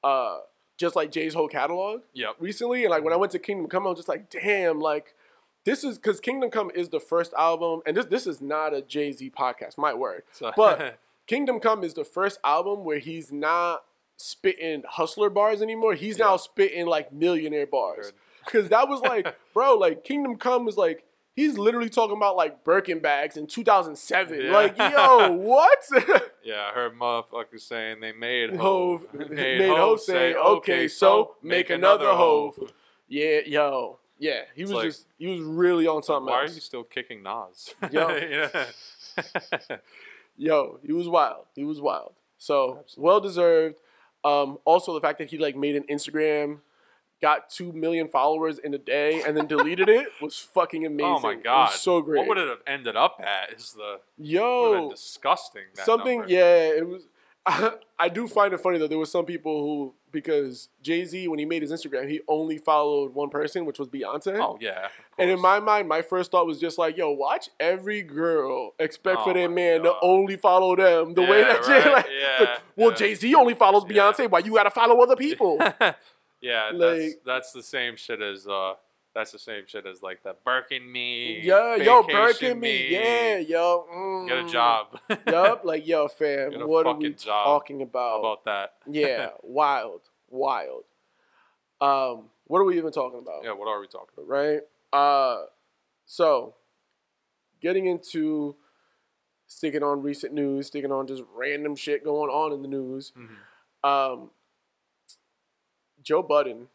uh, just like Jay's whole catalog Yep. recently, and like when I went to Kingdom Come, I was just like, damn, like. This is because Kingdom Come is the first album, and this this is not a Jay Z podcast, my word. So, But Kingdom Come is the first album where he's not spitting hustler bars anymore. He's now spitting like millionaire bars. Because that was like, bro, like Kingdom Come was like, he's literally talking about like Birkin bags in 2007. Yeah. Like, yo, what? yeah, I heard motherfuckers saying they made Hove Hove. made Hove say, okay, so make another Hove. yeah, yo. Yeah, he was like- just, he was really on something Why are else. you still kicking Nas? Yo. Yo, he was wild. He was wild. So Absolutely. well deserved. Um, also the fact that he like made an Instagram, got two million followers in a day, and then deleted it was fucking amazing. oh my It was god, so great. What would it have ended up at? Is the would have been Yo, disgusting. something. number. Yeah, it was. I do find it funny though. There were some people who because Jay Z when he made his Instagram, he only followed one person, which was Beyonce. Oh yeah. And in my mind, my first thought was just like, "Yo, watch every girl expect for Oh their my man to only follow them the way Yeah, that Jay right, like, yeah, like, well, yeah. Jay Z only follows. Beyonce. Why you gotta follow other people? yeah, that's that's the same shit as uh that's the same shit as like the Birkin me. yeah, yo, Birkin me, yeah, yo, mm. Get a job. Yup, like yo, fam, what are we talking How about? about that? yeah, wild, wild. Um, what are we even talking about? yeah. What are we talking about? right? Uh, so getting into sticking on recent news, sticking on just random shit going on in the news. Mhm. Um, Joe Budden,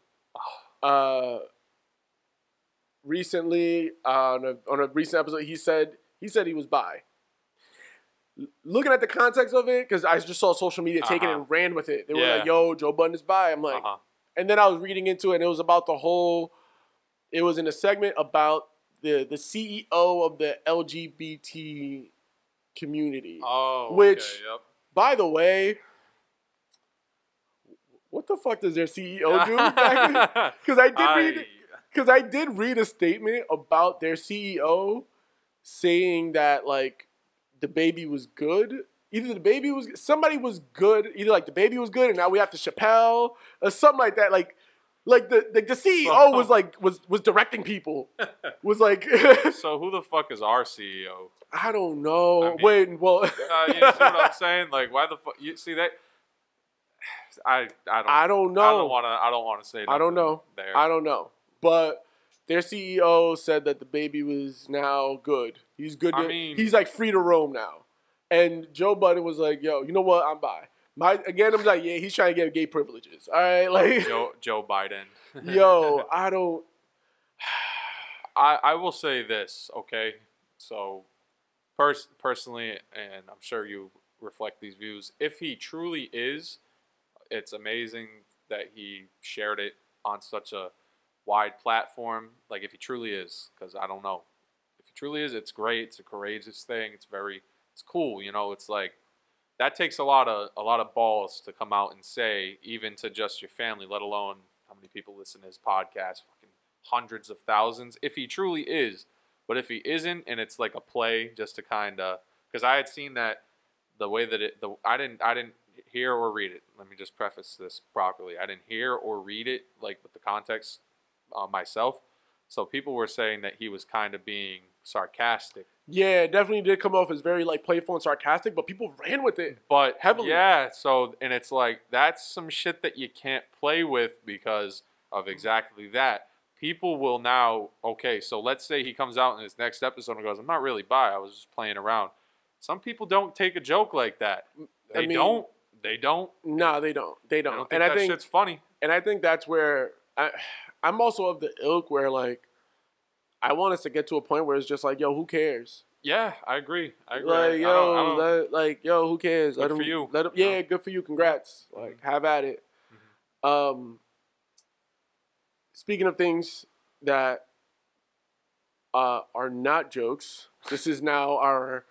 uh, recently uh, on a on a recent episode, he said he said he was bi. Looking at the context of it, because I just saw social media taking it Uh-huh. and ran with it. They were like, "Yo, Joe Budden is bi." I'm like, Uh-huh. and then I was reading into it, and it was about the whole. It was in a segment about the the CEO of the LGBT community. Oh, Which- okay, yep. By the way, what the fuck does their CEO do? Because I did read I- because I did read a statement about their CEO saying that like the baby was good. Either the baby was somebody was good. Either like the baby was good, and now we have to Chappelle or something like that. Like, like the like the CEO was like was was directing people. Was like so who the fuck is our CEO? I don't know. I mean- Wait, well, Uh, you see what I'm saying? Like, why the fuck? You see that? I I don't I don't know. I don't want to I don't want to say. That I don't know. There. I don't know. But their CEO said that the baby was now good. He's good. I To, mean- he's like free to roam now. And Joe Budden was like, "Yo, you know what? I'm by." My again, I'm like, "Yeah, he's trying to get gay privileges." All right, like, Joe Joe Biden. yo, I don't. I, I will say this, okay? So, pers- personally, and I'm sure you reflect these views, if he truly is, it's amazing that he shared it on such a wide platform. Like, if he truly is, because I don't know. If he truly is, it's great. It's a courageous thing. It's very, it's cool. You know, it's like, that takes a lot of a lot of balls to come out and say, even to just your family, let alone how many people listen to his podcast, fucking hundreds of thousands. If he truly is, but if he isn't, and it's like a play just to kind of, because I had seen that the way that it, the I didn't I didn't hear or read it. Let me just preface this properly. I didn't hear or read it like with the context uh, myself. So people were saying that he was kind of being sarcastic Yeah, it definitely did come off as very like playful and sarcastic, but people ran with it. but Heavily. yeah so and it's like that's some shit that you can't play with because of exactly that people will now okay so let's say he comes out in his next episode and goes i'm not really bi i was just playing around some people don't take a joke like that I they mean- don't they don't Nah, they don't. They don't. don't think and I think shit's funny and I think that's where I, I'm also of the ilk where like I want us to get to a point where it's just like, yo, who cares? yeah i agree i agree Like, I- I yo, don't- I don't- let- like, yo, who cares? let Good for you. Let him, Yeah. yeah, good for you. Congrats. Like, have at it. Mm-hmm. Um, speaking of things that uh, are not jokes, this is now our.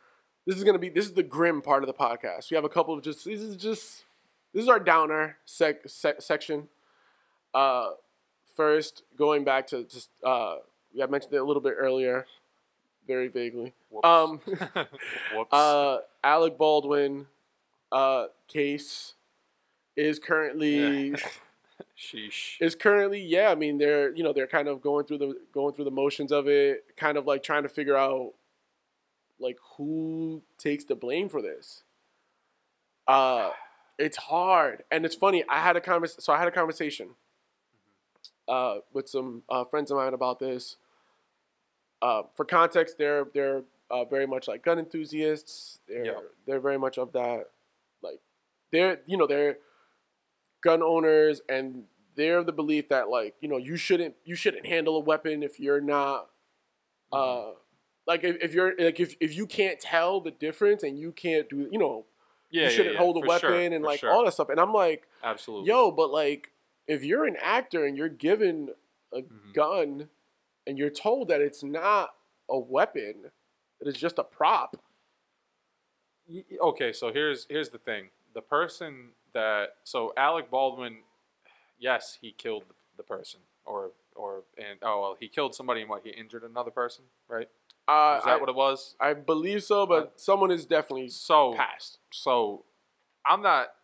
This is gonna be. This is the grim part of the podcast. We have a couple of just. This is just. This is our downer sec, sec section. Uh, first, going back to just. Uh, we had mentioned it a little bit earlier, very vaguely. Whoops. Um, whoops uh, Alec Baldwin uh, case is currently sheesh is currently yeah. I mean they're you know they're kind of going through the going through the motions of it, kind of like trying to figure out like who takes the blame for this. Uh, it's hard and it's funny. I had a convers so I had a conversation uh, with some uh, friends of mine about this. Uh, for context, they're they're uh, very much like gun enthusiasts. They're Yeah. they're very much of that, like they're you know they're gun owners and they're of the belief that like you know you shouldn't you shouldn't handle a weapon if you're not uh like if, if you're like if, if you can't tell the difference and you can't do you know yeah you shouldn't yeah, hold a for weapon sure, and like sure. all that stuff and i'm like absolutely yo but like if you're an actor and you're given a Mhm. gun and you're told that it's not a weapon that it's just a prop. Okay so here's here's the thing. The person that so alec baldwin yes he killed the, the person or or and oh well he killed somebody and what he injured another person right? Uh, is that I, what it was? I believe so but Uh, someone is definitely so passed. so i'm not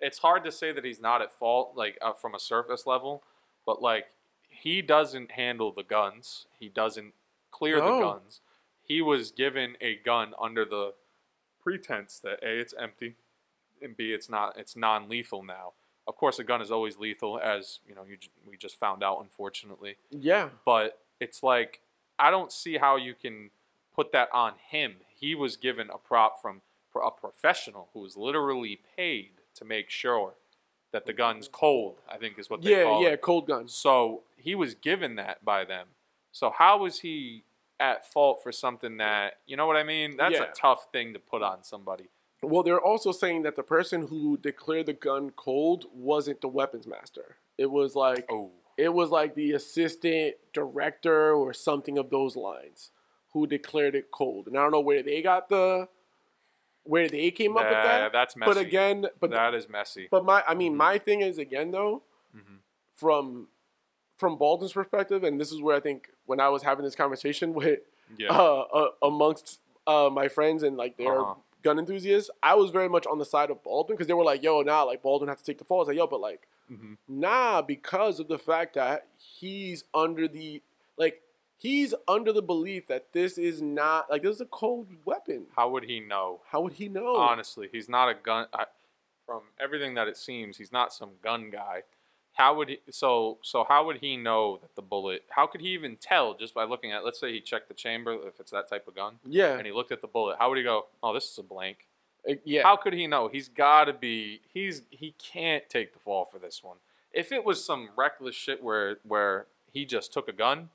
it's hard to say that he's not at fault like uh, from a surface level but like he doesn't handle the guns. He doesn't clear the guns. He was given a gun under the pretense that a it's empty and b it's not it's non-lethal now. Of course a gun is always lethal as you know you, j- we just found out unfortunately. Yeah. But it's like I don't see how you can put that on him. He was given a prop from a professional who was literally paid to make sure that the gun's cold. I think is what they yeah call yeah it. cold guns So he was given that by them. So how was he at fault for something that you know what I mean? That's Yeah. a tough thing to put on somebody. Well, they're also saying that the person who declared the gun cold wasn't the weapons master. It was like Oh, it was like the assistant director or something of those lines who declared it cold. And I don't know where they got the where they came up with that. Yeah, that's messy. But again, but that is messy. but my I mean Mhm. my thing is again though Mhm. from from Baldwin's perspective, and this is where I think when I was having this conversation with Yeah. uh, uh, amongst uh, my friends and like their Uh-huh. gun enthusiasts, I was very much on the side of Baldwin because they were like, "Yo, nah, like Baldwin has to take the fall." I was like, "Yo, but like, Mhm. nah," because of the fact that he's under the like he's under the belief that this is not like this is a cold weapon. How would he know? How would he know? Honestly, he's not a gun. I, from everything that it seems, he's not some gun guy. How would he? So so how would he know that the bullet? How could he even tell just by looking at? Let's say he checked the chamber if it's that type of gun, Yeah, and he looked at the bullet. How would he go? Oh, this is a blank. Uh, yeah. How could he know? He's got to be. He's he can't take the fall for this one. If it was some reckless shit where where he just took a gun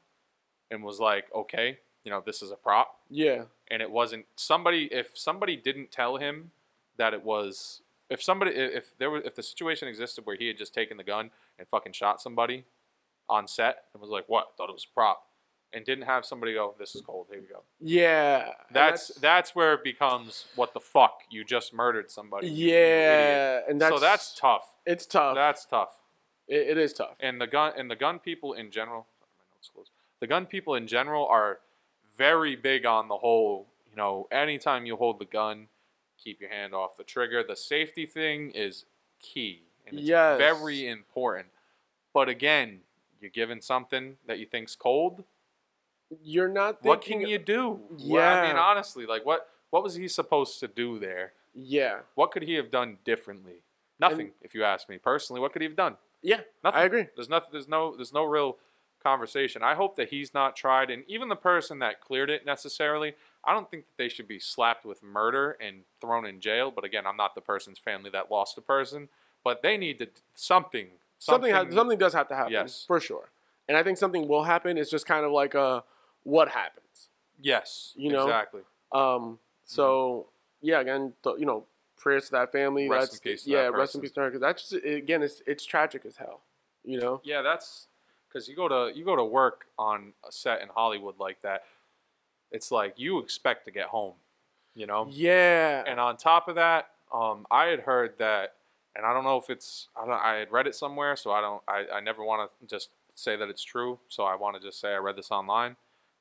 and was like, okay, you know, this is a prop, yeah, and it wasn't somebody. If somebody didn't tell him that it was, if somebody, if there was, if the situation existed where he had just taken the gun and fucking shot somebody on set and was like, what? Thought it was a prop. And didn't have somebody go, "This is cold. Here you go." yeah. And That's that's where it becomes what the fuck you just murdered somebody. you idiot." yeah, and that's so that's tough. it's tough. That's tough. it, it is tough. And the gun and the gun people in general. sorry, my notes closed. The gun people in general are very big on the whole. You know, anytime you hold the gun, keep your hand off the trigger. The safety thing is key and it's Yes. very important. But again, you're given something that you think's cold. You're not. What can you do? Well, I mean, honestly, like what what was he supposed to do there? Yeah, What could he have done differently? Nothing, if you ask me personally. What could he have done? yeah. Nothing. I agree. There's nothing. There's no. There's no real conversation. I hope that he's not tried, and even the person that cleared it necessarily. I don't think that they should be slapped with murder and thrown in jail. But again, I'm not the person's family that lost a person. But they need to something. Something ha- something does have to happen. Yes. for sure. And I think something will happen. It's just kind of like a what happens. Yes. You know? exactly. Um. So yeah, again, th- you know, prayers to that family. Mm-hmm. Rest in that's peace to yeah, that rest in peace to her. Because that's just again, it's it's tragic as hell. You know. Yeah, that's because you go to you go to work on a set in Hollywood like that. It's like you expect to get home, you know. Yeah. And on top of that, um, I had heard that, and I don't know if it's I don't I had read it somewhere, so I don't I, I never want to just say that it's true. So I want to just say I read this online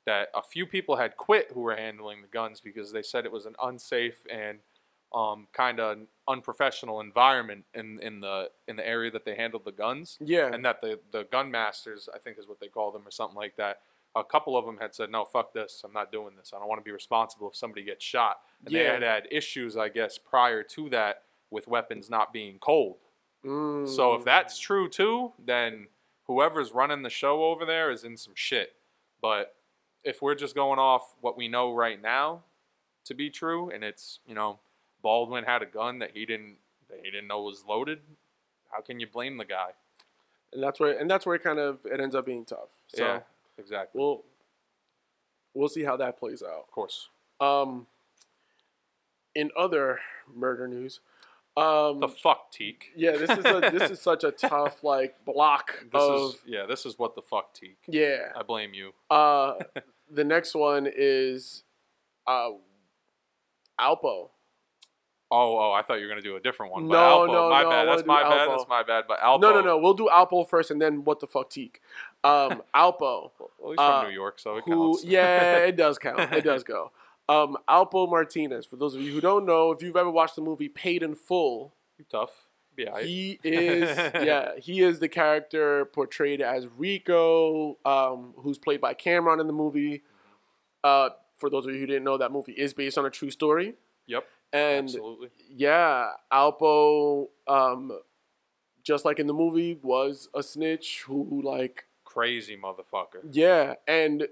that a few people had quit who were handling the guns because they said it was an unsafe and um, kind of unprofessional environment in, in the in the area that they handled the guns yeah. and that the the gun masters, I think is what they call them or something like that. A couple of them had said, "No, fuck this. I'm not doing this. I don't want to be responsible if somebody gets shot." And they had had issues, I guess, prior to that with weapons not being cold. Mm. So if that's true too, then whoever's running the show over there is in some shit. But if we're just going off what we know right now to be true, and it's you know Baldwin had a gun that he didn't that he didn't know was loaded, how can you blame the guy? and that's where and that's where it kind of it ends up being tough. So yeah, exactly. we'll we'll see how that plays out. Of course. Um, in other murder news, um, The fuck, Teak. yeah, this is a, this is such a tough like block This of is yeah. This is what the fuck, Teak. yeah. I blame you. Uh, the next one is uh, Alpo. Oh, oh, I thought you were gonna do a different one. But No, Alpo, no, my no, bad. That's my bad. That's my bad. But Alpo. No, no, no. We'll do Alpo first, and then what the fuck teak. Um, Alpo, Well, he's Uh, from New York, so it who counts. yeah, it does count. It does go. Um, Alpo Martinez. For those of you who don't know, if you've ever watched the movie Paid in Full, You tough. Yeah. He is yeah he is the character portrayed as Rico, um, who's played by Cam'ron in the movie. Uh, for those of you who didn't know, that movie is based on a true story, Yep. And absolutely. yeah, Alpo, um, just like in the movie, was a snitch who like Crazy motherfucker. yeah, and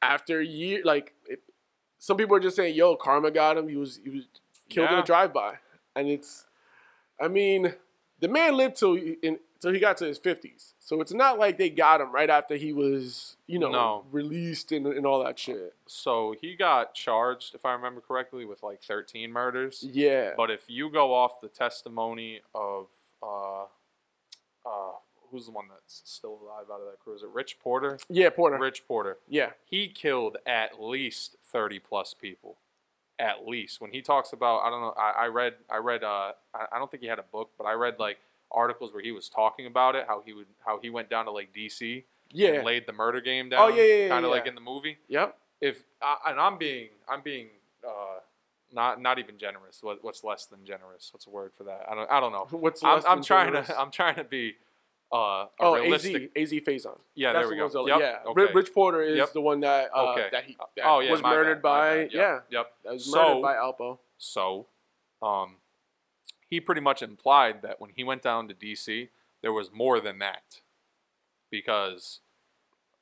after year like it, some people are just saying, "Yo, karma got him. He was he was killed in a drive by," and it's, I mean, the man lived till in till he got to his fifties, so it's not like they got him right after he was you know No. released and, and all that shit. So he got charged, if I remember correctly, with like 13 murders. Yeah, But if you go off the testimony of uh, uh, who's the one that's still alive out of that cruiser? Rich Porter. yeah, Porter. Rich Porter. Yeah, He killed at least 30 plus people. At least when he talks about, I don't know. I, I read, I read. Uh, I, I don't think he had a book, but I read like articles where he was talking about it. How he would, how he went down to like D.C. yeah, and laid the murder game down. Oh, yeah, yeah, yeah, Kind of yeah. like in the movie. yep. If I, and I'm being, I'm being. Uh, not not even generous. What, what's less than generous? What's a word for that? I don't I don't know. What's I'm, I'm trying generous? to I'm trying to be uh, a Oh, realistic. AZ, AZ Faison. Yeah, That's there we the go. Yep. Yeah, okay. Rich Porter is Yep. the one that uh, Okay. that he that oh yeah, was murdered bad, by. Yep. yeah Yep. that was So- murdered by Alpo. So, um, he pretty much implied that when he went down to DC, there was more than that, because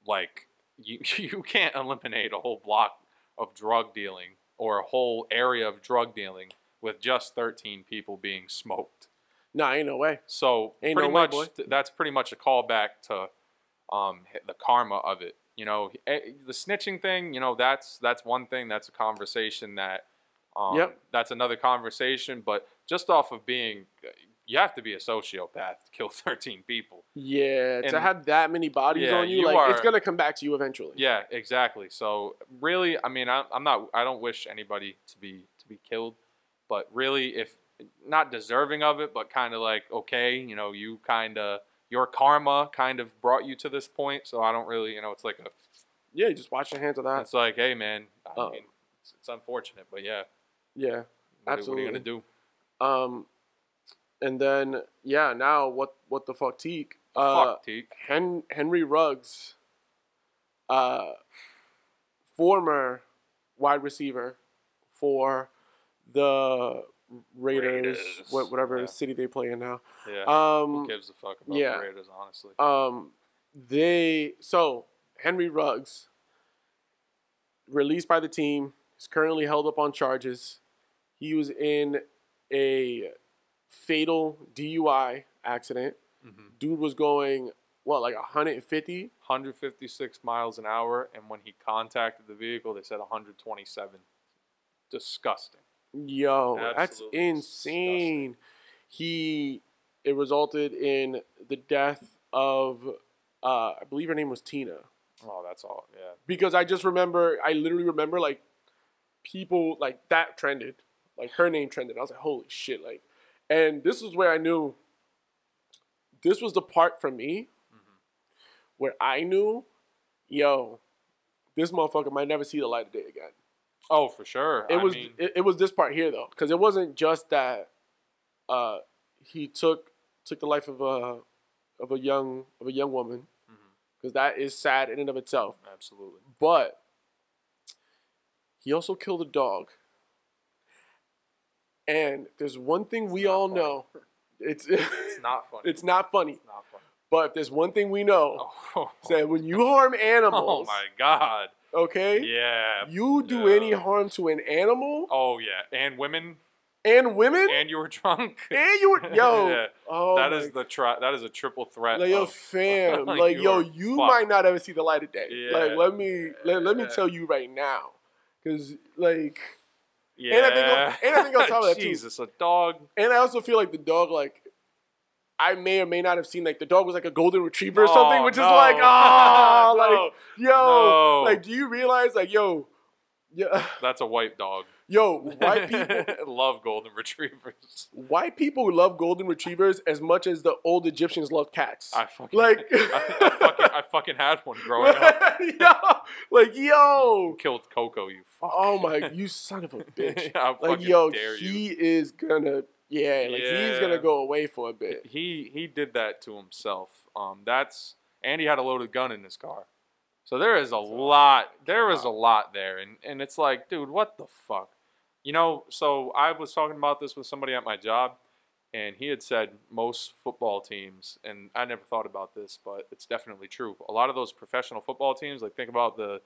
like you you can't eliminate a whole block of drug dealing or a whole area of drug dealing with just 13 people being smoked. Nah, ain't no way. So Ain't pretty no way, much boy. that's pretty much a callback to um, the karma of it. You know, eh, the snitching thing. You know, that's that's one thing. That's a conversation that. Um, Yep. That's another conversation. But just off of being, you have to be a sociopath to kill 13 people. Yeah, to have that many bodies Yeah, on you, you like it's gonna come back to you eventually. Yeah, exactly. So really, I mean, I'm, I'm not. I don't wish anybody to be to be killed, but really, if not deserving of it, but kind of like okay, you know, you kind of your karma kind of brought you to this point. So I don't really, you know, it's like a, Yeah, you just wash your hands of that. it's like, hey, man, I Oh. mean, it's, it's unfortunate, but yeah, Yeah. what, are- what are you gonna Absolutely. do? Um, and then yeah, now what? What the fuck, Teak? Uh, Fuck, Teak. Hen- Henry Ruggs, uh, former wide receiver for the Raiders, Raiders, what, whatever yeah. city they play in now. Yeah, Um, who gives a fuck about yeah. the Raiders, honestly? um, they so Henry Ruggs released by the team. He's currently held up on charges. He was in a fatal DUI accident. hmm Dude was going what like 150. 156 miles an hour, and when he contacted the vehicle, they said 127. Disgusting. Yo, that's Absolutely insane. He it resulted in the death of uh, I believe her name was Tina. Oh, that's all. Yeah. because I just remember, I literally remember like people like that trended, like her name trended. I was like, holy shit, like, and this is where I knew. This was the part for me Mhm. where I knew, yo, this motherfucker might never see the light of day again. Oh, for sure. It I was mean, it, it was this part here though, because it wasn't just that uh, he took took the life of a of a young of a young woman, because that is sad in and of itself. absolutely. But he also killed a dog. And there's one thing we all funny. know. It's It's not funny. it's not funny. It's not funny. But if there's one thing we know, Oh, that when you harm oh animals, oh my God. okay? Yeah. You do Yeah. any harm to an animal Oh yeah. And women. and women, And you were drunk. and you were yo, Yeah. oh that is the tri- That is a triple threat. like yo of- fam, like, like yo, you fucked. might not ever see the light of day. yeah. Like let me let, let me tell you right now, because like Yeah. And I think and I think on top of that, too- Jesus, a dog. And I also feel like the dog, like, I may or may not have seen, like, the dog was like a golden retriever or something, Oh, which no. is like, ah, No. like, yo, No. like, do you realize, like, yo, yeah, That's a white dog. Yo, white people, love golden retrievers. white people love golden retrievers as much as the old Egyptians loved cats. I fucking Like- I, I fucking I fucking had one growing up. yo, like, yo, Killed Coco, you fuck. oh my, you son of a bitch. I Like, yo, he is gonna, yeah, like, he's gonna go away for a bit. he he did that to himself. Um, that's and he had a loaded gun in his car. So there is a lot. There is a lot there, and and it's like, dude, what the fuck? You know. So I was talking about this with somebody at my job, and he had said most football teams, and I never thought about this, but it's definitely true. A lot of those professional football teams, like think about the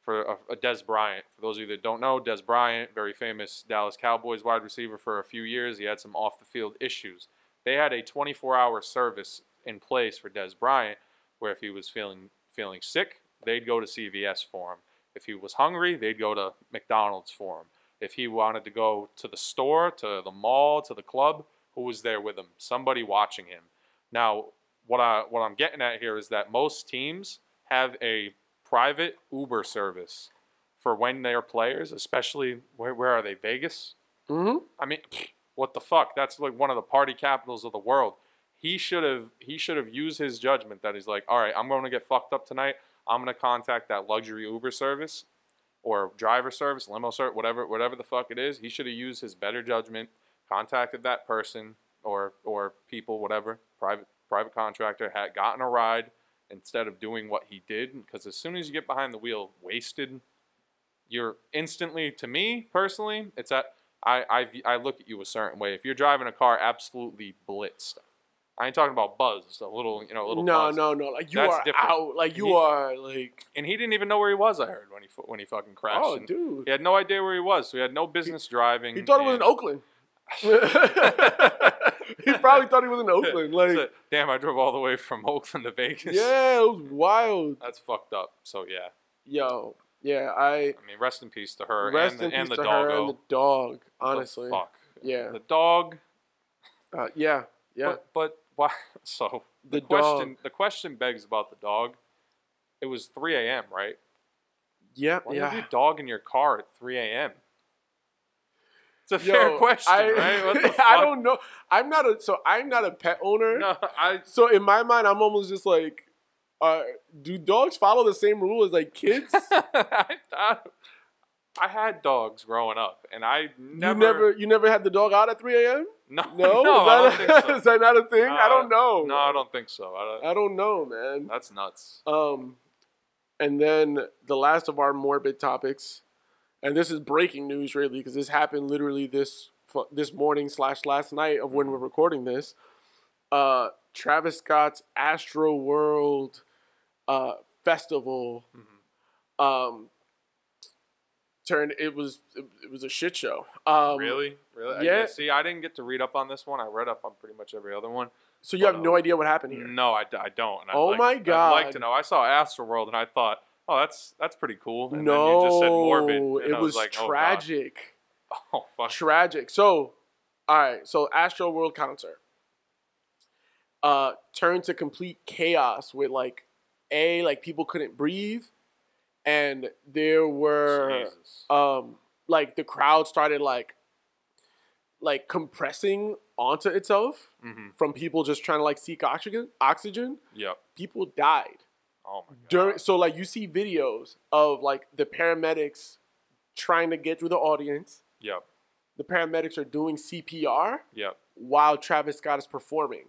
for a, a Dez Bryant. For those of you that don't know, Dez Bryant, very famous Dallas Cowboys wide receiver for a few years. He had some off the field issues. They had a 24-hour service in place for Dez Bryant, where if he was feeling feeling sick, they'd go to CVS for him. If he was hungry, they'd go to McDonald's for him. If he wanted to go to the store, to the mall, to the club, who was there with him? Somebody watching him. Now, what I what I'm getting at here is that most teams have a private Uber service for when their players, especially where where are they? Vegas? Mm-hmm. I mean, what the fuck? That's like one of the party capitals of the world. He should have he should have used his judgment that he's like, all right, I'm going to get fucked up tonight. I'm going to contact that luxury Uber service or driver service, limo service, whatever whatever the fuck it is. He should have used his better judgment, contacted that person or or people, whatever private private contractor had gotten a ride instead of doing what he did. Because as soon as you get behind the wheel, wasted, you're instantly to me personally, it's at I, I I look at you a certain way. If you're driving a car absolutely blitzed, I ain't talking about buzzed, a little you know a little. no, buzzed. no, no. Like you That's are different. out. Like you He- are like. And he didn't even know where he was. I heard when he when he fucking crashed. Oh, And dude. He had no idea where he was, so he had no business driving. He thought it was in Oakland. he probably thought he was in Oakland. Like, So, Damn, I drove all the way from Oakland to Vegas. yeah, it was wild. That's fucked up. So yeah, Yo, yeah, I I mean, rest in peace to her rest and the, in and peace the to her and the dog. The Honestly, fuck. yeah, The dog. uh, yeah, yeah. But but why? So The the, question dog. the question begs about the dog. It was 3 a.m. Right? yeah, Why yeah. have your dog in your car at 3 a.m.? It's a Yo, fair question, I, right? What the fuck? I don't know. I'm not a so I'm not a pet owner. No, I So in my mind, I'm almost just like, uh, do dogs follow the same rule as like kids? I, I, I had dogs growing up, and I never. You never, you never had the dog out at 3 a.m. No, No, no, is, that, so. is that not a thing? I don't know. No, I don't think so. I don't, I don't know, man. that's nuts. Um, and then the last of our morbid topics, and this is breaking news, really, because this happened literally this this morning slash last night of when we're recording this. Uh, Travis Scott's Astroworld uh, festival Mhm. um, turned it was it, was a shit show. Um, really, really. yeah. See, I didn't get to read up on this one. I read up on pretty much every other one. So you have But, no um, idea what happened here. No, I don't. And I'd Oh like- my I'd like to know. I saw Astroworld and I thought, oh, that's that's pretty cool. And no, then you just said morbid. and it I was, like, oh, God. tragic. Oh, fuck. tragic. So, all right. So, Astroworld concert uh, turned to complete chaos with like a like people couldn't breathe, and there were um like the crowd started like like compressing onto itself hmm from people just trying to like seek oxygen. Oxygen. yeah People died Oh my god. during. So like you see videos of like the paramedics trying to get through the audience. yeah The paramedics are doing CPR yeah while Travis Scott is performing.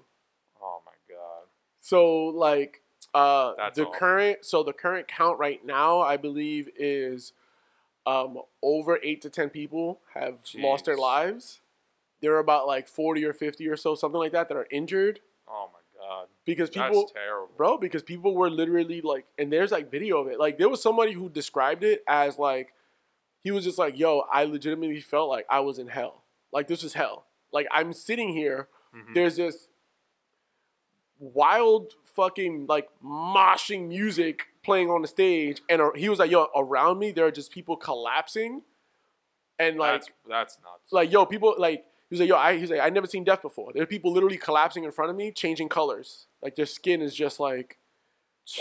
Oh my god. So like uh That's the current so the current count right now I believe is um over 8 to 10 people have lost their lives. There are about like 40 or 50 or so something like that that are injured Oh my god. because people That's terrible. bro because people were literally like and there's like video of it. Like there was somebody who described it as like he was just like, "Yo, I legitimately felt like I was in hell. Like this is hell. Like I'm sitting here Mhm. there's this wild fucking like moshing music playing on the stage and he was like yo around me there are just people collapsing and like that's that's nuts. like yo people like he was like yo I he's like I never seen death before. There are people literally collapsing in front of me changing colors. Like their skin is just like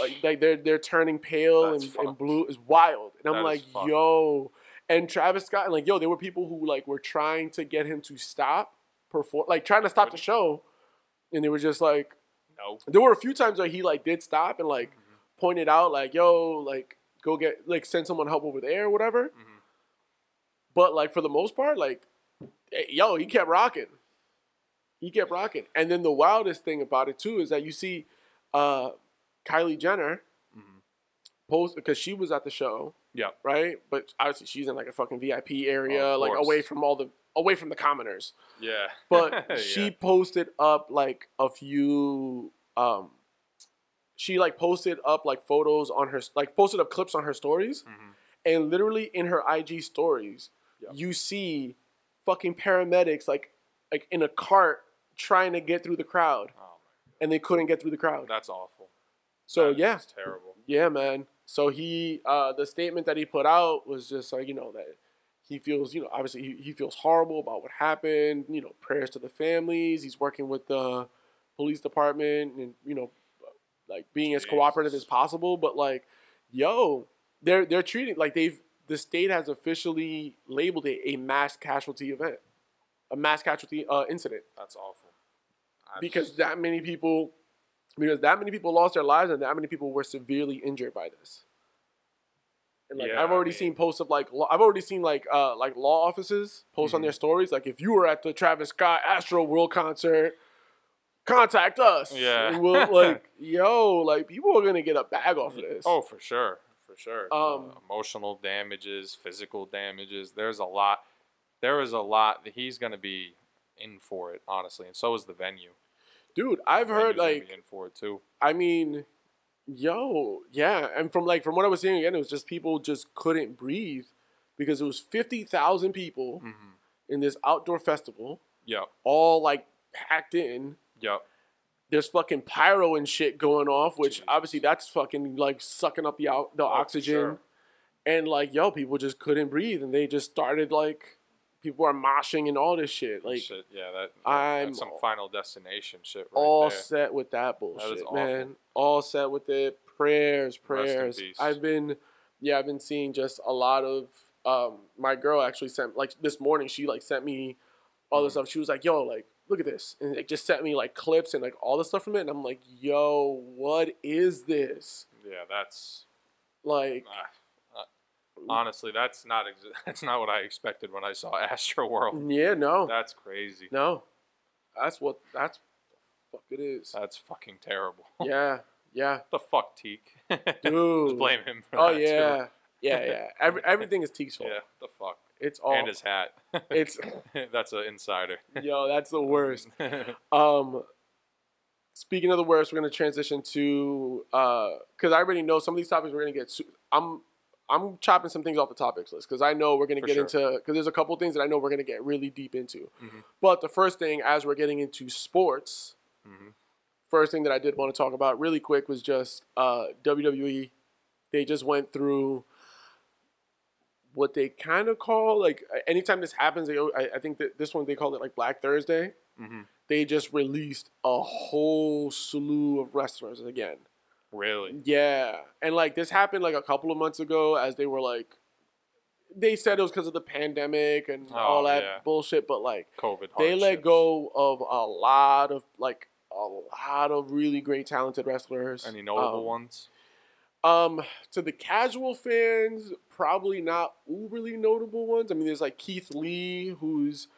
like, like they're they're turning pale and, and blue is wild. And I'm That like yo and Travis Scott and like yo there were people who like were trying to get him to stop perform like trying to stop the show and they were just like no. there were a few times where he like did stop and like Mhm. pointed out like yo like go get like send someone help over there or whatever Mhm. but like for the most part like eh, yo he kept rocking he kept rocking and then the wildest thing about it too is that you see uh kylie jenner Mhm. post because she was at the show Yep. right but obviously she's in like a fucking vip area Of like away from all the away from the commoners Yeah. but Yeah. she posted up like a few um she like posted up like photos on her like posted up clips on her stories Mhm. and literally in her IG stories you see fucking paramedics like like in a cart trying to get through the crowd Oh and they couldn't get through the crowd. That's awful. So That yeah, terrible. yeah, man. So he, uh, the statement that he put out was just like, you know, that he feels, you know, obviously he, he feels horrible about what happened. You know, prayers to the families. He's working with the police department and you know, like being as cooperative as possible. But like, yo, they're they're treating like they've the state has officially labeled it a mass casualty event, a mass casualty uh, incident That's awful. I because just- that many people because that many people lost their lives and that many people were severely injured by this and like Yeah, i've I already mean- seen posts of like i've already seen like uh like law offices post on Mhm. their stories like if you were at the travis scott astroworld concert contact us Yeah. we'll like yo like people are gonna get a bag off of this Oh, for sure, for sure. Um, Uh, emotional damages, physical damages. There's a lot. There is a lot that he's going to be in for it, honestly, and so is the venue. Dude, I've heard like in for it too. I mean, yo, yeah, and from like from what I was hearing again, it was just people just couldn't breathe because it was fifty thousand people hmm in this outdoor festival, Yeah, all like packed in. yep. There's fucking pyro and shit going off, which Jesus. obviously that's fucking like sucking up the out the Oh, oxygen, sure. and like yo, people just couldn't breathe, and they just started like people are moshing and all this shit, like shit, yeah, that, that I'm some final destination shit right all there. set with that bullshit, man. All set with it. Prayers, prayers. I've been, yeah, I've been seeing just a lot of. Um, my girl actually sent like this morning. She like sent me all this Mhm. stuff. She was like, "Yo, like, look at this," and it just sent me like clips and like all the stuff from it. And I'm like, "Yo, what is this?" Yeah, that's Like, ah, honestly, that's not ex- that's not what I expected when I saw Astroworld. yeah, no, That's crazy. no, that's what that's what the fuck it is. That's fucking terrible. yeah, yeah, the fuck, Teak? dude. Just blame him. For Oh that, yeah, Too. yeah, yeah. Every, everything is Teek's fault. Yeah, the fuck. It's all. and his hat. It's that's an insider. yo, that's the worst. Um, speaking of the worst, we're gonna transition to because I already know some of these topics we're gonna get. Su- I'm I'm chopping some things off the topics list because I know we're gonna get sure. into because there's a couple things that I know we're gonna get really deep into. Mhm. But the first thing, as we're getting into sports, Mhm. first thing that I did want to talk about really quick was just uh, WWE. They just went through what they kind of call like anytime this happens. They, I, I think that this one they called it like Black Thursday Mhm. they just released a whole slew of wrestlers again. Really? Yeah. And like this happened like a couple of months ago as they were like they said it was because of the pandemic and Oh, all that yeah. bullshit, but like COVID. they let go of a lot of like a lot of really great talented wrestlers. Any notable um, ones? Um, to the casual fans, probably not uberly notable ones. I mean, there's like Keith Lee, who's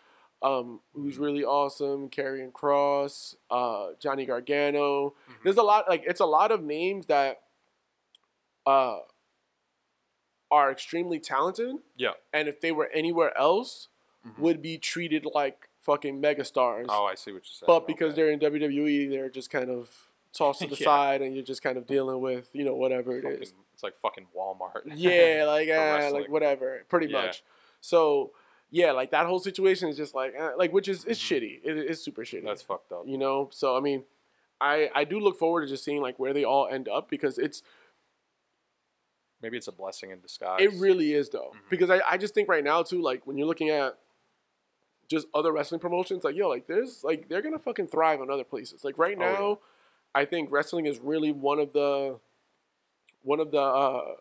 um, who's really awesome. Karrion Kross, uh, Johnny Gargano. Mhm. There's a lot. Like it's a lot of names that uh, are extremely talented, Yeah. and if they were anywhere else, Mhm. would be treated like fucking megastars. Oh, I see what you're saying. But because Okay. they're in WWE, they're just kind of tossed to the Yeah. side, and you're just kind of dealing with you know whatever it is. Fucking- it's like fucking Walmart. Yeah, like uh, like whatever, pretty Yeah. much. So yeah, like that whole situation is just like uh, like which is it's Mhm. shitty. It is super shitty. That's fucked up. you know. So I mean, I I do look forward to just seeing like where they all end up because it's Maybe it's a blessing in disguise. it really is though Mhm. because I I just think right now too like when you're looking at just other wrestling promotions like yo like there's like they're gonna fucking thrive on other places like right Oh, yeah. now I think wrestling is really one of the one of the uh,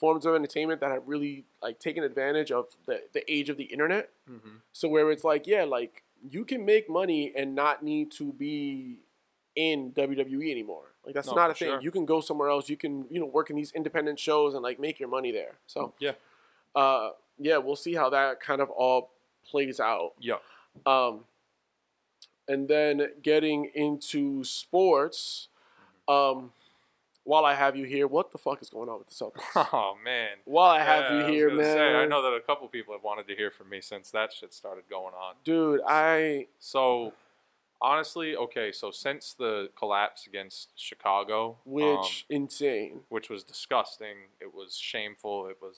forms of entertainment that have really like taken advantage of the the age of the internet. Hmm so where it's like yeah like you can make money and not need to be in WWE anymore. Like that's No, not a thing. sure. you can go somewhere else. You can you know work in these independent shows and like make your money there. So Yeah. uh yeah we'll see how that kind of all plays out. Yeah. um and then getting into sports um while I have you here what the fuck is going on with the Celtics Oh man. while I have Yeah, you I was here man say, I know that a couple people have wanted to hear from me since that shit started going on. dude I So, honestly, okay. So since the collapse against Chicago, which um, insane which was disgusting, it was shameful. It was,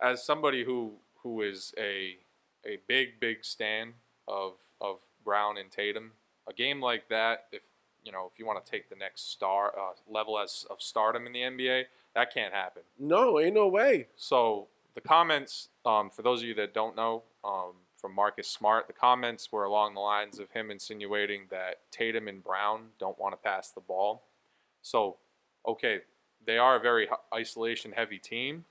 as somebody who who is a a big big stan of of Brown and Tatum, a game like that, if you know, if you want to take the next star uh, level as of stardom in the NBA, that can't happen. no ain't no way So the comments, um, for those of you that don't know, um, from Marcus Smart, the comments were along the lines of him insinuating that Tatum and Brown don't want to pass the ball. So, okay, they are a very isolation heavy team,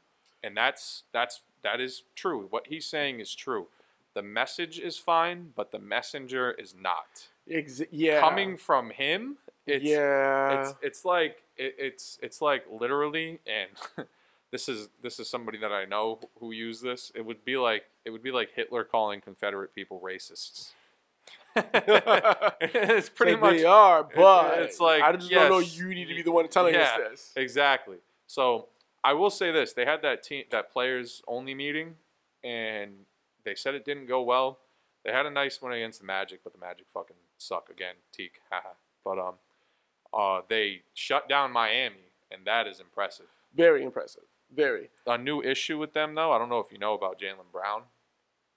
and that's that's that is true. What he's saying is true. The message is fine, but the messenger is not. Ex- yeah Coming from him, it's yeah it's it's like it, it's it's like literally and this is this is somebody that I know who used this. It would be like it would be like Hitler calling Confederate people racists. it's pretty Like, much they are but it's like, I just don't know you need to be the one telling yeah, us this exactly. So I will say this: they had that team that players only meeting, and they said it didn't go well. They had a nice one against the Magic, but the Magic fucking suck again. Teak, haha. But um, uh, they shut down Miami, and that is impressive. Very impressive. Very. A new issue with them, though. I don't know if you know about Jaylen Brown.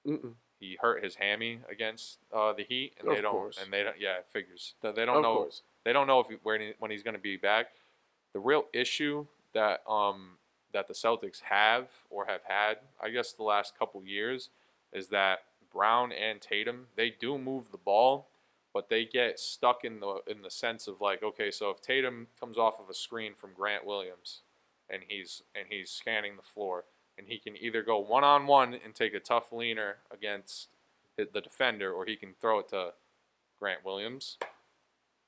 Mm-mm. He hurt his hammy against uh, the Heat, and they don't. course. And they don't. Yeah, it figures. They don't Of know. course. They don't know if he, when he, when he's going to be back. The real issue that um that the Celtics have or have had, I guess, the last couple years, is that Brown and Tatum they do move the ball, but they get stuck in the in the sense of like, okay, so if Tatum comes off of a screen from Grant Williams, and he's and he's scanning the floor, and he can either go one on one and take a tough leaner against the the defender, or he can throw it to Grant Williams.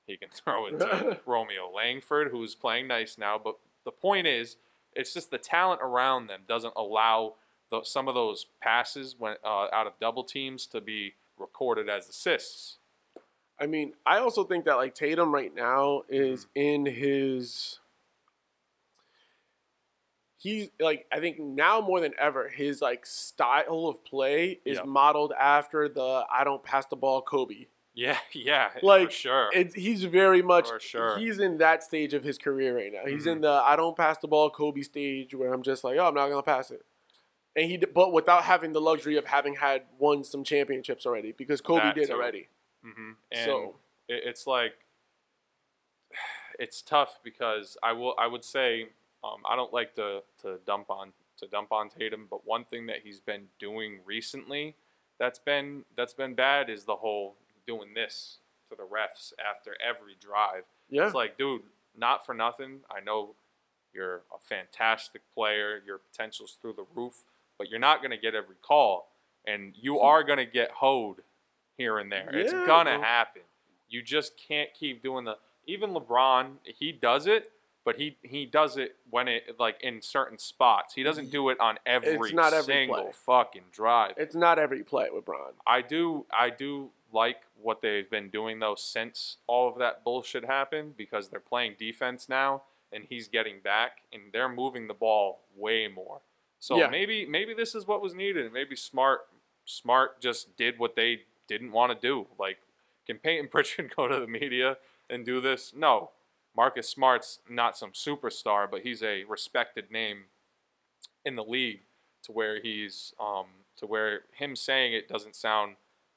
He can throw it to Romeo Langford, who's playing nice now. But the point is, it's just the talent around them doesn't allow the, some of those passes when uh, out of double teams to be recorded as assists. I mean, I also think that like Tatum right now is in his. He's like I think now more than ever his like style of play is Yeah. modeled after the I don't pass the ball Kobe. Yeah, yeah, Like, for sure. It's he's very much For sure. he's in that stage of his career right now. He's Mhm. in the I don't pass the ball Kobe stage where I'm just like, oh, I'm not gonna pass it. And he, but without having the luxury of having had won some championships already because Kobe That did too. already. Hmm And So- it, it's like it's tough because I will I would say um, I don't like to, to dump on to dump on Tatum, but one thing that he's been doing recently that's been that's been bad is the whole doing this to the refs after every drive. Yeah, It's like, dude, not for nothing. I know you're a fantastic player. Your potential's through the roof, but you're not going to get every call, and you are going to get hoed here and there. it's gonna bro. happen. You just can't keep doing the. Even LeBron, he does it, but he he does it when it like in certain spots. He doesn't do it on every not every single play. fucking drive. it's not every play with Bron. I do I do like what they've been doing though since all of that bullshit happened because they're playing defense now and he's getting back and they're moving the ball way more. So Yeah. maybe maybe this is what was needed. Maybe smart smart just did what they didn't want to do. Like can Payton Pritchard go to the media and do this? No. Marcus Smart's not some superstar, but he's a respected name in the league to where he's um, to where him saying it doesn't sound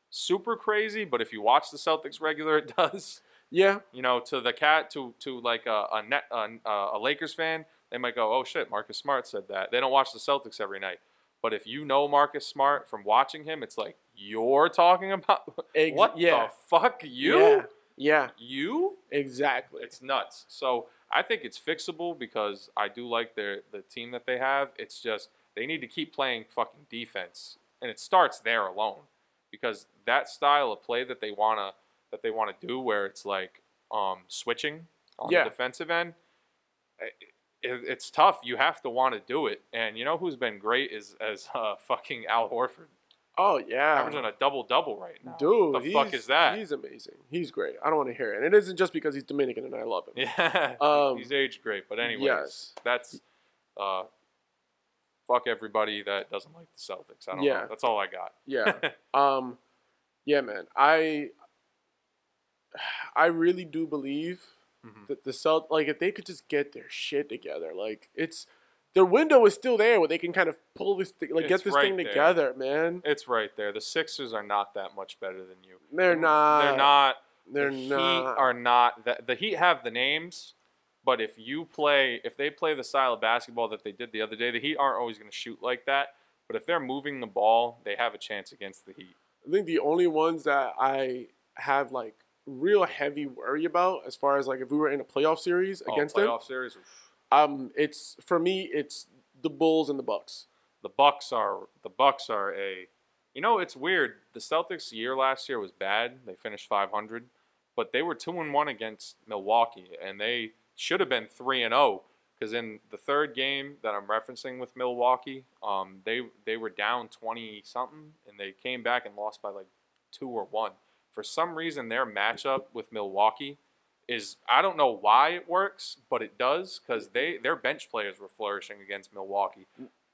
super crazy, but if you watch the Celtics regular, it does. Yeah, You know, to the cat, to to like a a, net, a, a Lakers fan, they might go, "Oh shit, Marcus Smart said that." They don't watch the Celtics every night, but if you know Marcus Smart from watching him, it's like you're talking about Ex- what yeah. the fuck you yeah, yeah, you exactly. it's nuts. So I think it's fixable because I do like their the team that they have. It's just they need to keep playing fucking defense, and it starts there alone because that style of play that they wanna that they wanna do, where it's like um, switching on Yeah. the defensive end. It, it, it's tough. You have to want to do it, and you know who's been great is as uh, fucking Al Horford, oh yeah, averaging a double double right now. dude. the fuck is that? He's amazing. He's great. I don't want to hear it, and it isn't just because he's Dominican and I love him. Yeah, Um, he's aged great. But anyways, yes. that's uh, fuck everybody that doesn't like the Celtics. I don't Yeah. know. That's all I got. Yeah. um, yeah, man. I I really do believe Mhm. that the Celt like if they could just get their shit together, like it's their window is still there where they can kind of pull this thing, like It's get this right thing there. together, man. It's right there. The Sixers are not that much better than you. They're not. They're not. They're the not. Heat are not. The, the Heat have the names, but if you play, if they play the style of basketball that they did the other day, the Heat aren't always going to shoot like that. But if they're moving the ball, they have a chance against the Heat. I think the only ones that I have like real heavy worry about as far as like if we were in a playoff series Oh, against them, playoff series. oof. Um, it's for me it's the Bulls and the Bucks. the Bucks are the Bucks are a you know it's weird. The Celtics year last year was bad. They finished 500 but they were 2 and 1 against Milwaukee and they should have been 3 and 0 cuz in the third game that I'm referencing with Milwaukee um they they were down 20 something and they came back and lost by like 2 or 1 for some reason their matchup with Milwaukee is I don't know why it works, but it does because they their bench players were flourishing against Milwaukee.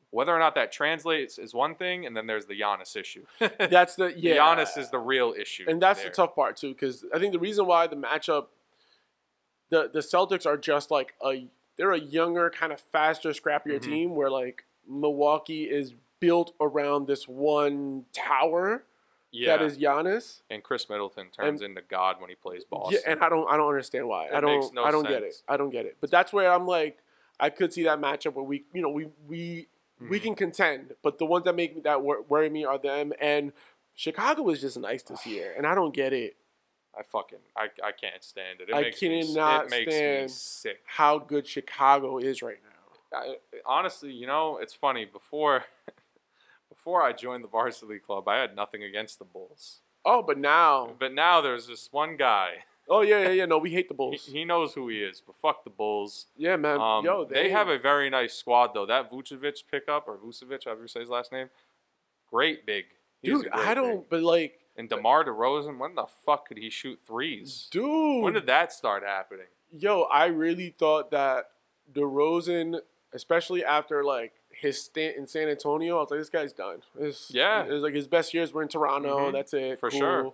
Whether or not that translates is one thing, and then there's the Giannis issue. That's the yeah. Giannis is the real issue, and that's there. the tough part too, because I think the reason why the matchup, the the Celtics are just like a they're a younger, kind of faster, scrappier Mhm. team, where like Milwaukee is built around this one tower Yeah, that is Giannis. and Khris Middleton turns into God when he plays Boston. Yeah, and I don't I don't understand why. It I don't no I don't get it. I don't get it. But that's where I'm like I could see that matchup where we you know we we we Mhm. can contend, but the ones that make me that wor- worry me are them and Chicago was just nice this year, and I don't get it. I fucking I, I can't stand it. It I me cannot it makes stand- me sick. How good Chicago is right now. I, honestly, you know, it's funny. Before before I joined the varsity club, I had nothing against the Bulls. Oh, but now, But now there's this one guy. oh yeah, yeah, yeah. No, we hate the Bulls. he knows who he is, but fuck the Bulls. yeah, man. Um, Yo, they, have a very nice squad though. That Vucevic pickup or Vucevic, however you say his last name, great big. He's dude. great I don't. big. But like, And DeMar DeRozan, when the fuck could he shoot threes? dude. When did that start happening? Yo, I really thought that DeRozan, especially after like his stint in San Antonio, I was like, this guy's done. It's, Yeah. it was like his best years were in Toronto. Mhm. That's it. For Cool. sure.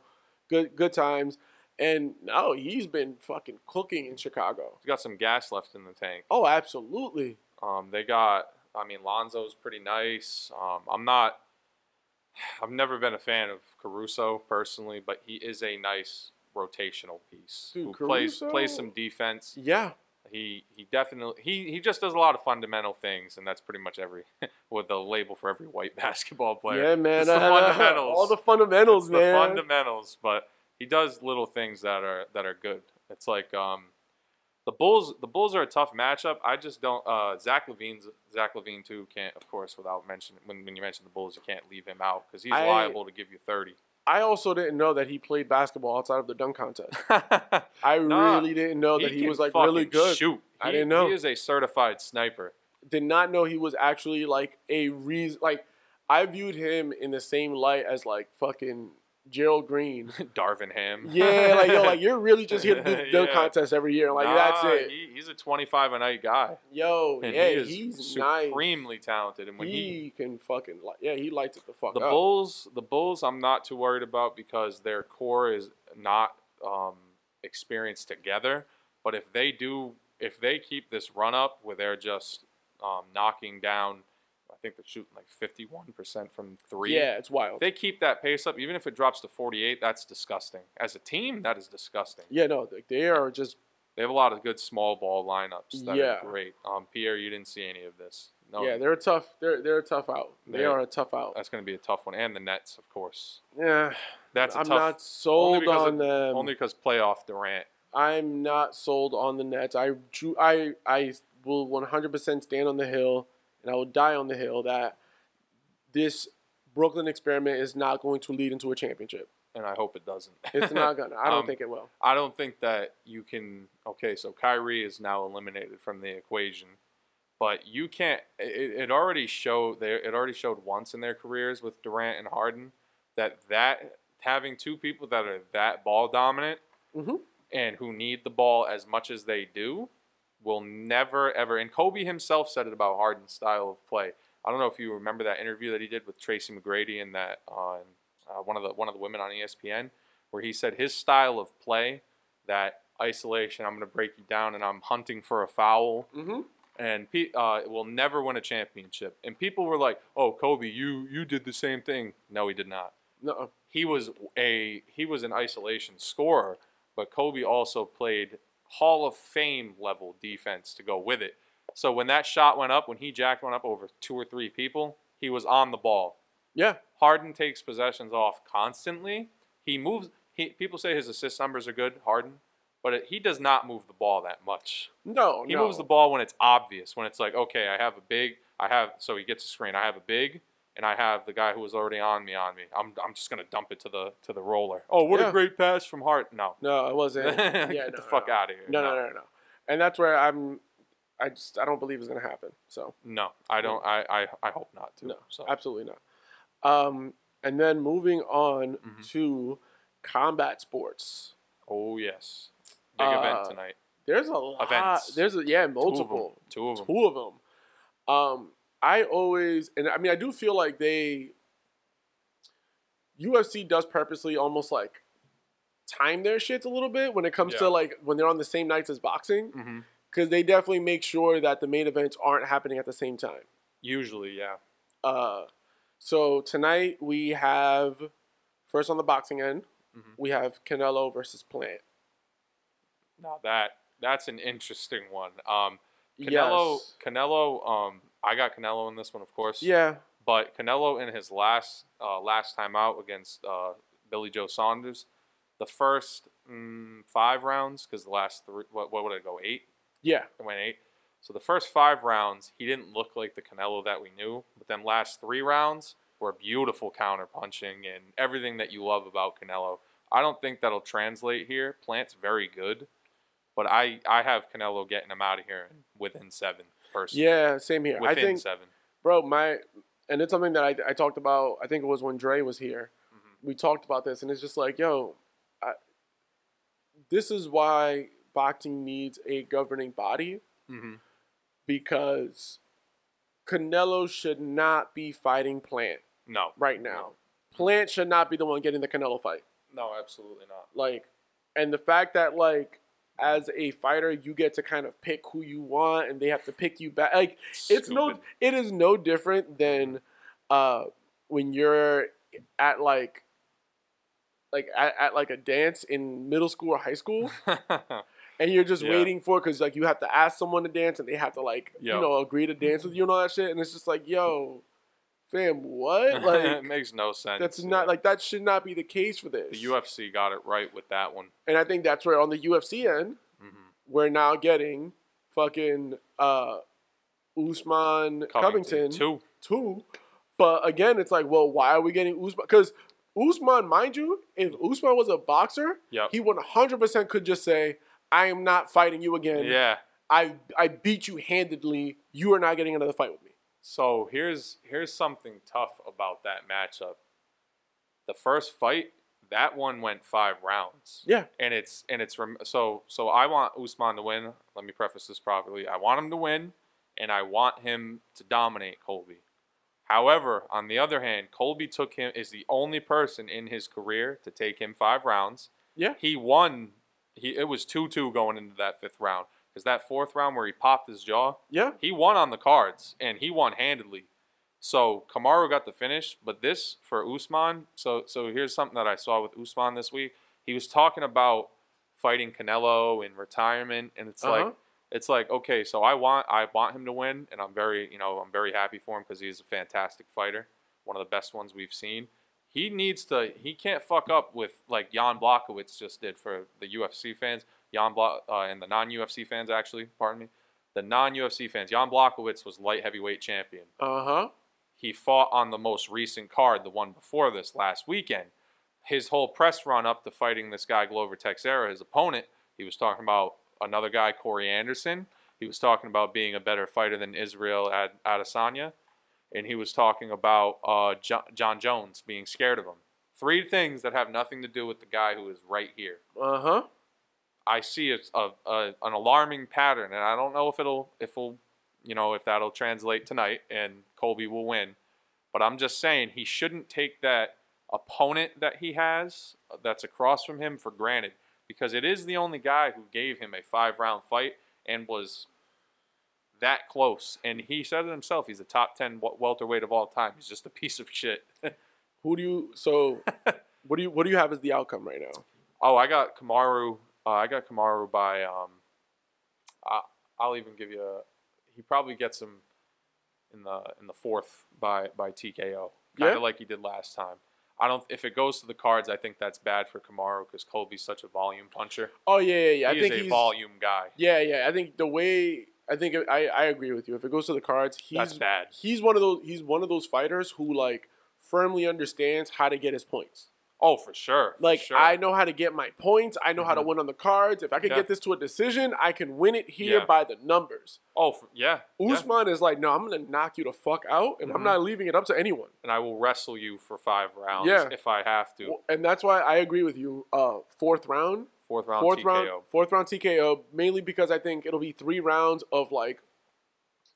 Good, good times. And now he's been fucking cooking in Chicago. He's got some gas left in the tank. Oh, absolutely. Um, they got, I mean, Lonzo's pretty nice. Um, I'm not, I've never been a fan of Caruso personally, but he is a nice rotational piece Dude, who plays plays some defense. Yeah. He he definitely he, he just does a lot of fundamental things, and that's pretty much every with the label for every white basketball player. Yeah, man. The fundamentals. All the fundamentals, It's the fundamentals, but he does little things that are that are good. It's like um, the Bulls. The Bulls are a tough matchup. I just don't. Uh, Zach LaVine's Zach LaVine too can't, of course, without mentioning when, when you mention the Bulls, you can't leave him out because he's I- liable to give you thirty. I also didn't know that he played basketball outside of the dunk contest. I Nah, really didn't know that he, can was like really good. Shoot, I He- didn't know. He is a certified sniper. Did not know he was actually like a reason. Like I viewed him in the same light as like fucking Gerald Green. Darvin Ham. Yeah, like yo, like you're really just here to do the Yeah. contest every year. Like that's it. He, he's a twenty-five a night guy, Yo, and yeah, he is he's nice. supremely talented. And when he, he can fucking like, yeah, he lights it the fuck The up. Bulls, the Bulls, I'm not too worried about because their core is not um, experienced together. But if they do, if they keep this run up where they're just um, knocking down, think they're shooting like 51% from three. yeah, it's If wild. they keep that pace up, even if it drops to 48, that's disgusting. As a team, that is disgusting. yeah, no, they- are just They have a lot of good small ball lineups that Yeah. are great. Um, Pierre, you didn't see any of this. No, yeah, they're a tough. They're they're a tough out. They They- are a tough out. that's going to be a tough one. And the Nets, of course. Yeah, That's a I'm tough. not sold on of- them. Only because playoff Durant. I'm not sold on the Nets. I drew, I I will 100% stand on the hill, and I will die on the hill that this Brooklyn experiment is not going to lead into a championship. and I hope it doesn't. It's not gonna. I don't Um, think it will. I don't think that you can. Okay, so Kyrie is now eliminated from the equation, but you can't. It, it already showed. There, it already showed once in their careers with Durant and Harden that that having two people that are that ball dominant Mhm. and who need the ball as much as they do will never ever. And Kobe himself said it about Harden's style of play. I don't know if you remember that interview that he did with Tracy McGrady and that on uh, one of the one of the women on ESPN, where he said his style of play, that isolation, I'm going to break you down, and I'm hunting for a foul, Mm-hmm. and uh, will never win a championship. And people were like, "Oh, Kobe, you you did the same thing." No, he did not. No. He was a he was an isolation scorer, but Kobe also played Hall of Fame level defense to go with it. So when that shot went up, when he jacked one up over two or three people, he was on the ball. Yeah. Harden takes possessions off constantly. He moves. He, people say his assist numbers are good, Harden, but it, he does not move the ball that much. No. He no. moves the ball when it's obvious, when it's like, okay, I have a big, I have, so he gets a screen. I have a big, and I have the guy who was already on me on me. I'm, I'm just gonna dump it to the to the roller. Oh, what Yeah. a great pass from Hart. No, No, it wasn't. get yeah, the no, fuck no. out of here. No, no, no, no, no. And that's where I'm. I just I don't believe it's gonna happen. So No, I don't. I, I, I hope not to. no, so absolutely not. Um, and then moving on Mhm. to combat sports. oh yes, big Uh, event tonight. There's a lot. Events. There's a yeah multiple. Two of them. Two of them. Um, I always and I mean I do feel like they UFC does purposely almost like time their shits a little bit when it comes Yeah. to like when they're on the same nights as boxing because they definitely make sure that the main events aren't happening at the same time. Usually, yeah. Uh, so tonight we have first on the boxing end Mhm. we have Canelo versus Plant. Now that that's an interesting one. Um, Canelo, Yes. Canelo. Um, I got Canelo in this one, of course. Yeah. But Canelo in his last uh, last time out against uh, Billy Joe Saunders, the first mm, five rounds, because the last three, what, what would it go eight? Yeah. It went eight. So the first five rounds, he didn't look like the Canelo that we knew. But then last three rounds were beautiful counter punching and everything that you love about Canelo. I don't think that'll translate here. Plant's very good, but I I have Canelo getting him out of here within seven. Personally, Yeah. Same here. I think, seven. bro, my and it's something that I, I talked about. I think it was when Dre was here. Mhm. We talked about this, and it's just like, yo, I, this is why boxing needs a governing body hmm because Canelo should not be fighting Plant No, right now. Plant should not be the one getting the Canelo fight. no, absolutely not. Like, and the fact that like as a fighter you get to kind of pick who you want and they have to pick you back. Like it's no it is no different than uh when you're at like like at, at like a dance in middle school or high school and you're just Yeah. waiting for because like you have to ask someone to dance and they have to like Yo. you know agree to dance with you and all that shit and it's just like yo fam what like it makes no sense. that's not like that should not be the case for this the UFC got it right with that one. and I think that's where on the UFC end, hmm we're now getting fucking uh Usman Covington, two. too. But again, it's like, well, why are we getting Usman? Because Usman, mind you, if Usman was a boxer, Yep. he 100% could just say, I am not fighting you again. Yeah. I, I beat you handedly. You are not getting another fight with me. So here's here's something tough about that matchup. The first fight, that one went five rounds. Yeah. And it's and it's rem- so so I want Usman to win. Let me preface this properly. I want him to win, and I want him to dominate Colby. However, on the other hand, Colby took him is the only person in his career to take him five rounds. Yeah. He won. He it was two two going into that fifth round because that fourth round where he popped his jaw Yeah. he won on the cards and he won handedly. So Kamaru got the finish, but this for Usman. So so here's something that I saw with Usman this week. He was talking about fighting Canelo in retirement, and it's Uh-huh. like it's like okay, so I want I want him to win, and I'm very you know I'm very happy for him because he's a fantastic fighter, one of the best ones we've seen. He needs to he can't fuck up with like Jan Blachowicz just did for the UFC fans. Jan Bla- uh, and the non UFC fans actually, pardon me the non UFC fans. Jan Blachowicz was light heavyweight champion. Uh huh. He fought on the most recent card, the one before this last weekend. His whole press run up to fighting this guy Glover Teixeira, his opponent, he was talking about another guy, Corey Anderson. He was talking about being a better fighter than Israel Ad- Adesanya. And he was talking about uh, jo- Jon Jones being scared of him. Three things that have nothing to do with the guy who is right here. Uh huh. I see it's a, a an alarming pattern, and I don't know if it'll if will you know if that'll translate tonight and Colby will win. But I'm just saying he shouldn't take that opponent that he has uh, that's across from him for granted because it is the only guy who gave him a five round fight and was that close. And he said it himself. He's a top ten welterweight of all time. He's just a piece of shit. Who do you, so what do you, what do you have as the outcome right now? Oh, I got Kamaru. Uh, I got Kamaru by. Um, I, I'll even give you. A, he probably gets him in the in the fourth by by TKO, kind Yeah? of like he did last time. I don't. If it goes to the cards, I think that's bad for Kamaru because Colby's such a volume puncher. Oh yeah, yeah, yeah. he I think is a he's volume guy. Yeah, yeah. I think the way I think I, I agree with you. If it goes to the cards, he's That's bad. he's one of those he's one of those fighters who like firmly understands how to get his points. Oh, for sure. for Like sure. I know how to get my points. I know how to Mhm. win on the cards. If I can Yeah. get this to a decision, I can win it here Yeah. by the numbers. Oh, for, yeah. yeah. Usman is like, no, I'm gonna knock you the fuck out, and I'm Mhm. not leaving it up to anyone. And I will wrestle you for five rounds Yeah. if I have to. And that's why I agree with you. Uh, fourth round, Fourth round fourth TKO. round, fourth round TKO. Mainly because I think it'll be three rounds of like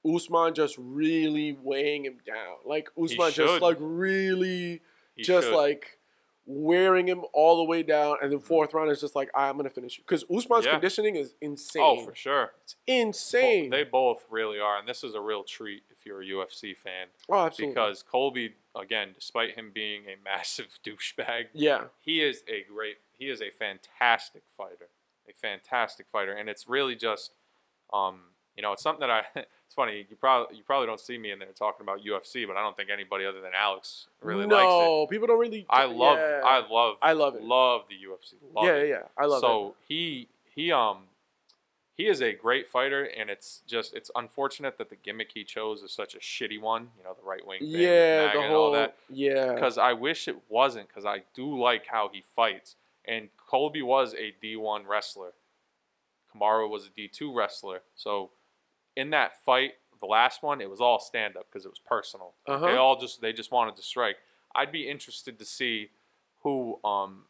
Usman just really weighing him down. Like Usman just like really He just should. like wearing him all the way down, and then fourth round is just like I'm gonna finish you because Usman's Yeah. conditioning is insane. oh for sure. It's insane. They both really are, and this is a real treat if you're a UFC fan oh, absolutely. because Colby, again, despite him being a massive douchebag, yeah, he is a great, he is a fantastic fighter, a fantastic fighter, and it's really just, um, you know, it's something that I. It's funny. You probably you probably don't see me in there talking about UFC, but I don't think anybody other than Alex really no, likes it. No, people don't really. I love, yeah. I love, I love it. love the UFC. Love yeah, it. yeah, yeah, I love so it. So he he um he is a great fighter, and it's just it's unfortunate that the gimmick he chose is such a shitty one. You know, the right wing thing, Yeah, the and all whole that. yeah. Because I wish it wasn't, because I do like how he fights. And Colby was a D1 wrestler. Kamaru was a D2 wrestler. So in that fight, the last one, it was all stand up because it was personal. Uh-huh. They all just they just wanted to strike. I'd be interested to see who um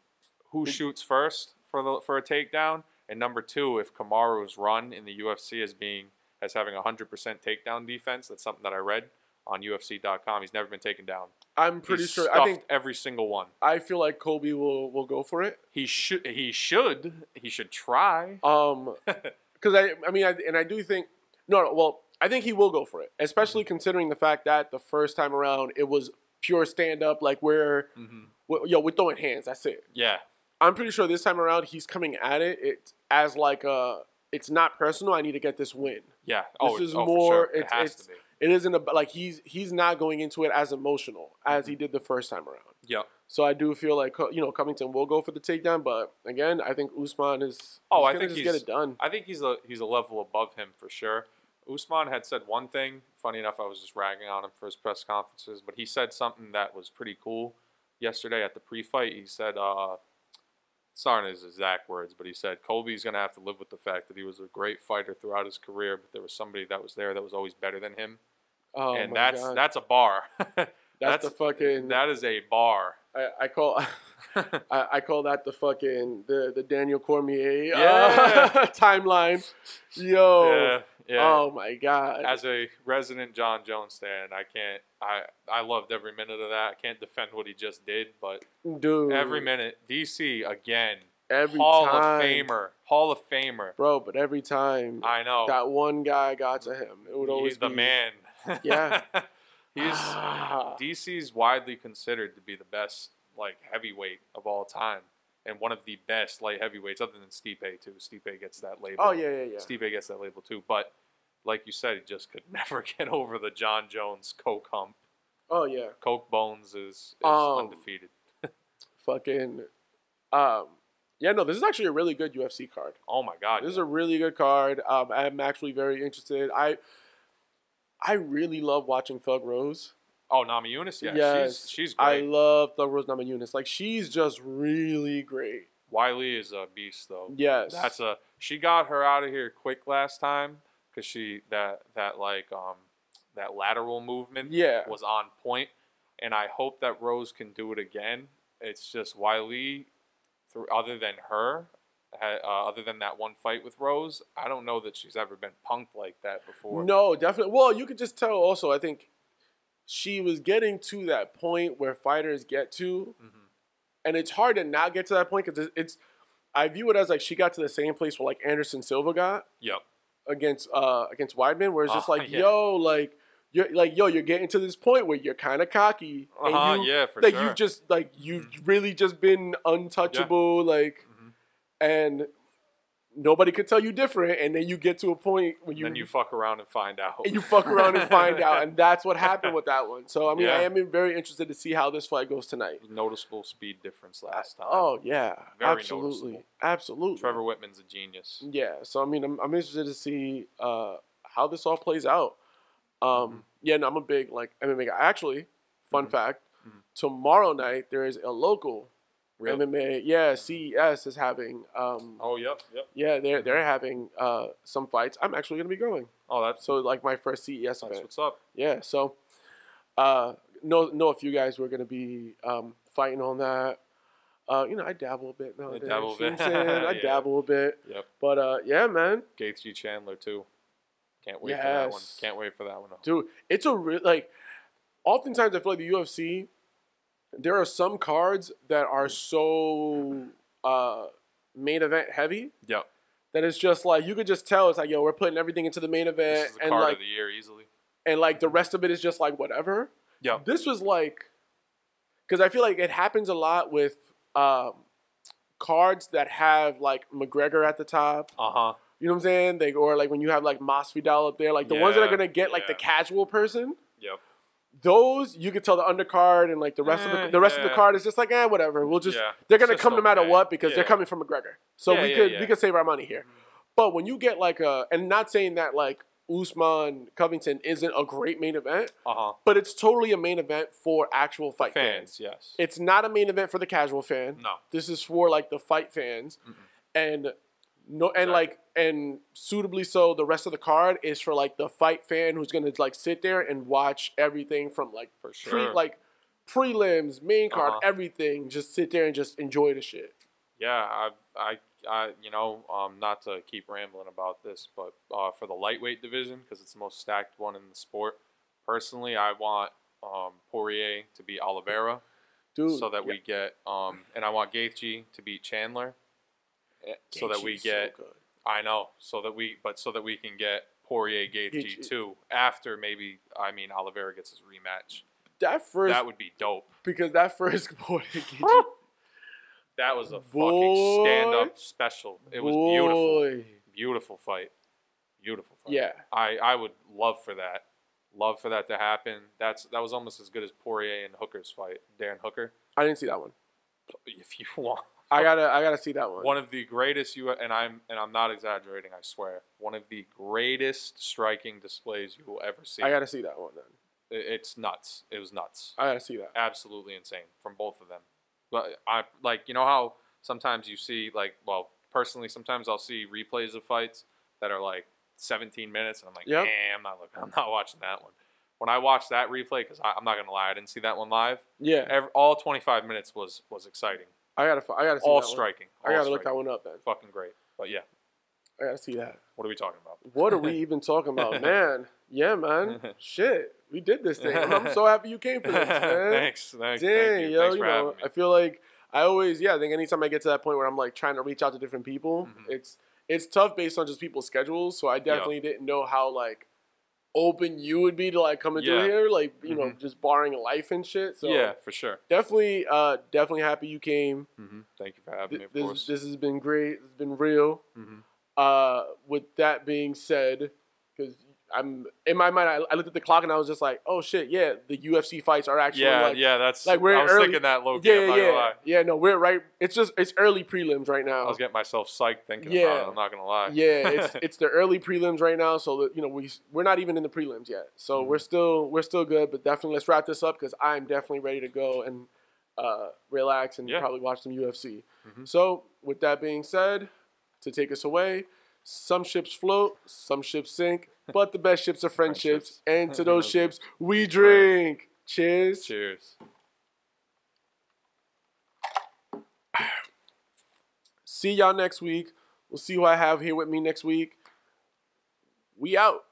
who shoots first for the for a takedown, and number two, if Kamaru's run in the UFC as being as having a hundred percent takedown defense. That's something that I read on UFC.com. He's never been taken down. I'm pretty He's sure. I think every single one. I feel like Kobe will will go for it. He should. He should. He should try. Um, because I I mean I, and I do think no, no well I think he will go for it, especially Mm-hmm. considering the fact that the first time around it was pure stand up, like where hmm we- yo we're throwing hands. That's it. Yeah. I'm pretty sure this time around he's coming at it it as like a it's not personal. I need to get this win. Yeah. oh, This is oh, more- sure. it's- it has it's- to be. It isn't a, like he's he's not going into it as emotional as Mm-hmm. he did the first time around. Yep. So I do feel like you know Covington will go for the takedown, but again, I think Usman is. Oh, he's I think he's- get it done. I think he's a he's a level above him for sure. Usman had said one thing. Funny enough, I was just ragging on him for his press conferences, but he said something that was pretty cool yesterday at the pre-fight. He said, uh, "It's not his exact words, but he said Colby's gonna have to live with the fact that he was a great fighter throughout his career, but there was somebody that was there that was always better than him, Oh and that's God. that's a bar. That's the fucking- that is a bar. I, I call I, I call that the fucking the the Daniel Cormier uh, timeline. Yo. yeah, yeah. Oh my god. as a resident Jon Jones fan, I can't. I I loved every minute of that. I can't defend what he just did, but Dude. every minute, DC again, Every time Hall time. of Famer, Hall of Famer. Bro, but every time I know that one guy got to him, it would always he's the be, man. Yeah. he's Ah. DC's widely considered to be the best like heavyweight of all time, and one of the best light heavyweights, other than Stipe too. Stipe gets that label. Oh yeah, yeah, yeah. Stipe gets that label too, but. Like you said, he just could never get over the Jon Jones coke hump. Oh yeah. Coke Bones is, is Um, undefeated. Fucking um yeah, no, this is actually a really good UFC card. Oh my god! This is a really good card. Um, I'm actually very interested. I I really love watching Thug Rose. oh Namajunas, yeah, yes, she's she's I love Thug Rose Namajunas. Like she's just really great. Weili is a beast though. Yes, That's a she got her out of here quick last time because she that that like um that lateral movement yeah. was on point, and I hope that Rose can do it again. It's just Weili, through other than her, uh, other than that one fight with Rose, I don't know that she's ever been punked like that before. No, definitely. Well, you could just tell. Also, I think she was getting to that point where fighters get to, Mhm. and it's hard to not get to that point because it's. I view it as like she got to the same place where like Anderson Silva got Yep. against uh against Weidman, where it's just Oh, like, yeah. yo, like you're like, yo, you're getting to this point where you're kind of cocky, and Uh-huh, you, yeah, for like sure. you've just like you've really just been untouchable, like, Mhm. And nobody could tell you different, and then you get to a point when you then you fuck around and find out. and you fuck around and find out, and that's what happened with that one. So I mean, I am very interested to see how this fight goes tonight. noticeable speed difference last time. Oh yeah, Very absolutely, noticeable. absolutely. Trevor Wittman's a genius. Yeah, so I mean, I'm, I'm interested to see uh, how this all plays out. Um, Yeah, no, I'm a big like MMA guy. Actually, fun Mhm. fact: Mhm. tomorrow night there is a local Really? MMA. Yeah, CES is having. Um, Oh, yep, yep. Yeah, they're they're having uh, some fights. I'm actually gonna be going. Oh, that's So like my first CES that's event. what's up. Yeah, so uh, know know if you guys were gonna be um, fighting on that. Uh, you know, I dabble a bit nowadays. dabble a bit. I'm Yeah. dabble a bit, Yep. but uh, yeah, man. Gaethje Chandler too. Can't wait for that one. Can't wait for that one. Dude, it's a real like. Oftentimes, I feel like the UFC. There are some cards that are so uh, main event heavy Yep. that it's just like you could just tell it's like yo we're putting everything into the main This event is the and card like of the year easily. and like the rest of it is just like whatever. Yeah. This was like, because I feel like it happens a lot with um, cards that have like McGregor at the top. Uh huh. You know what I'm saying? They or like when you have like Masvidal up there, like the ones that are gonna get like the casual person. Yep. Those you could tell the undercard and like the rest of Eh, the the rest of the card is just like eh whatever. We'll just Yeah. they're gonna just come no matter what because they're coming from McGregor. So Yeah, we yeah, could yeah. we could save our money here. But when you get like a and not saying that like Usman Covington isn't a great main event, Uh huh. but it's totally a main event for actual fight fans. Fans, yes. It's not a main event for the casual fan. No. This is for like the fight fans, and no, and Exactly. like and suitably so. The rest of the card is for like the fight fan who's gonna like sit there and watch everything from like For pre sure. like prelims, main card, Uh-huh. everything. Just sit there and just enjoy the shit. Yeah, I, I, I, you know, um, not to keep rambling about this, but uh, for the lightweight division, because it's the most stacked one in the sport, personally, I want um, Poirier to beat Oliveira, Dude, so that we get, um, and I want Gaethje to beat Chandler, so that we so get, good. I know, so that we, but so that we can get Poirier Gaethje Gaethje. too after maybe, I mean, Oliveira gets his rematch. that first That would be dope. because that first boy Gaethje- That was a Boy. fucking stand-up special. It was beautiful. boy. Beautiful fight. Beautiful fight. Yeah. I, I would love for that. Love for that to happen. That's that was almost as good as Poirier and Hooker's fight. Darren Hooker. I didn't see that one. If you want I gotta I gotta see that one. one of the greatest you and I'm and I'm not exaggerating, I swear. One of the greatest striking displays you will ever see. I gotta see that one then. It- it's nuts. It was nuts. I gotta see that. absolutely insane from both of them. But I like you know how sometimes you see like well personally sometimes I'll see replays of fights that are like 17 minutes and I'm like Yep. yeah I'm not looking I'm not watching that one. When I watched that replay because I'm not gonna lie I didn't see that one live. Yeah, Every, all 25 minutes was was exciting. I gotta I gotta see All that one. striking. I all gotta look that one up then. Fucking great. But yeah, I gotta see that. what are we talking about? What are we even talking about, man? Yeah, man. Shit, we did this thing. I'm, so happy you came for this, man. Thanks. Thanks. Dang, thank you. yo, Thanks you know. I feel like I always, yeah, I think anytime I get to that point where I'm like trying to reach out to different people, Mhm. it's it's tough based on just people's schedules. So I definitely didn't know how like open you would be to like coming through here, like you know, Mhm. just barring life and shit. So yeah, for sure. definitely, uh, definitely happy you came. hmm Thank you for having me. Th- Of This, course. this has been great. It's been real. hmm Uh, with that being said, because I'm in my mind, I, I looked at the clock and I was just like, oh shit, yeah, the UFC fights are actually Yeah, like, yeah. That's like, we're I was early- thinking that low key. yeah, yeah, lie. yeah. No, we're right. It's just it's early prelims right now. I was getting myself psyched thinking Yeah. about it. I'm not gonna lie. Yeah, it's it's the early prelims right now. So that you know we we're not even in the prelims yet. So Mm-hmm. we're still we're still good. But definitely let's wrap this up because I'm definitely ready to go and uh, relax and Yeah. probably watch some UFC. Mhm. So with that being said, to take us away, some ships float, some ships sink, but the best ships are friendships, and to those ships we drink. Cheers. Cheers. See y'all next week. We'll see who I have here with me next week. We out.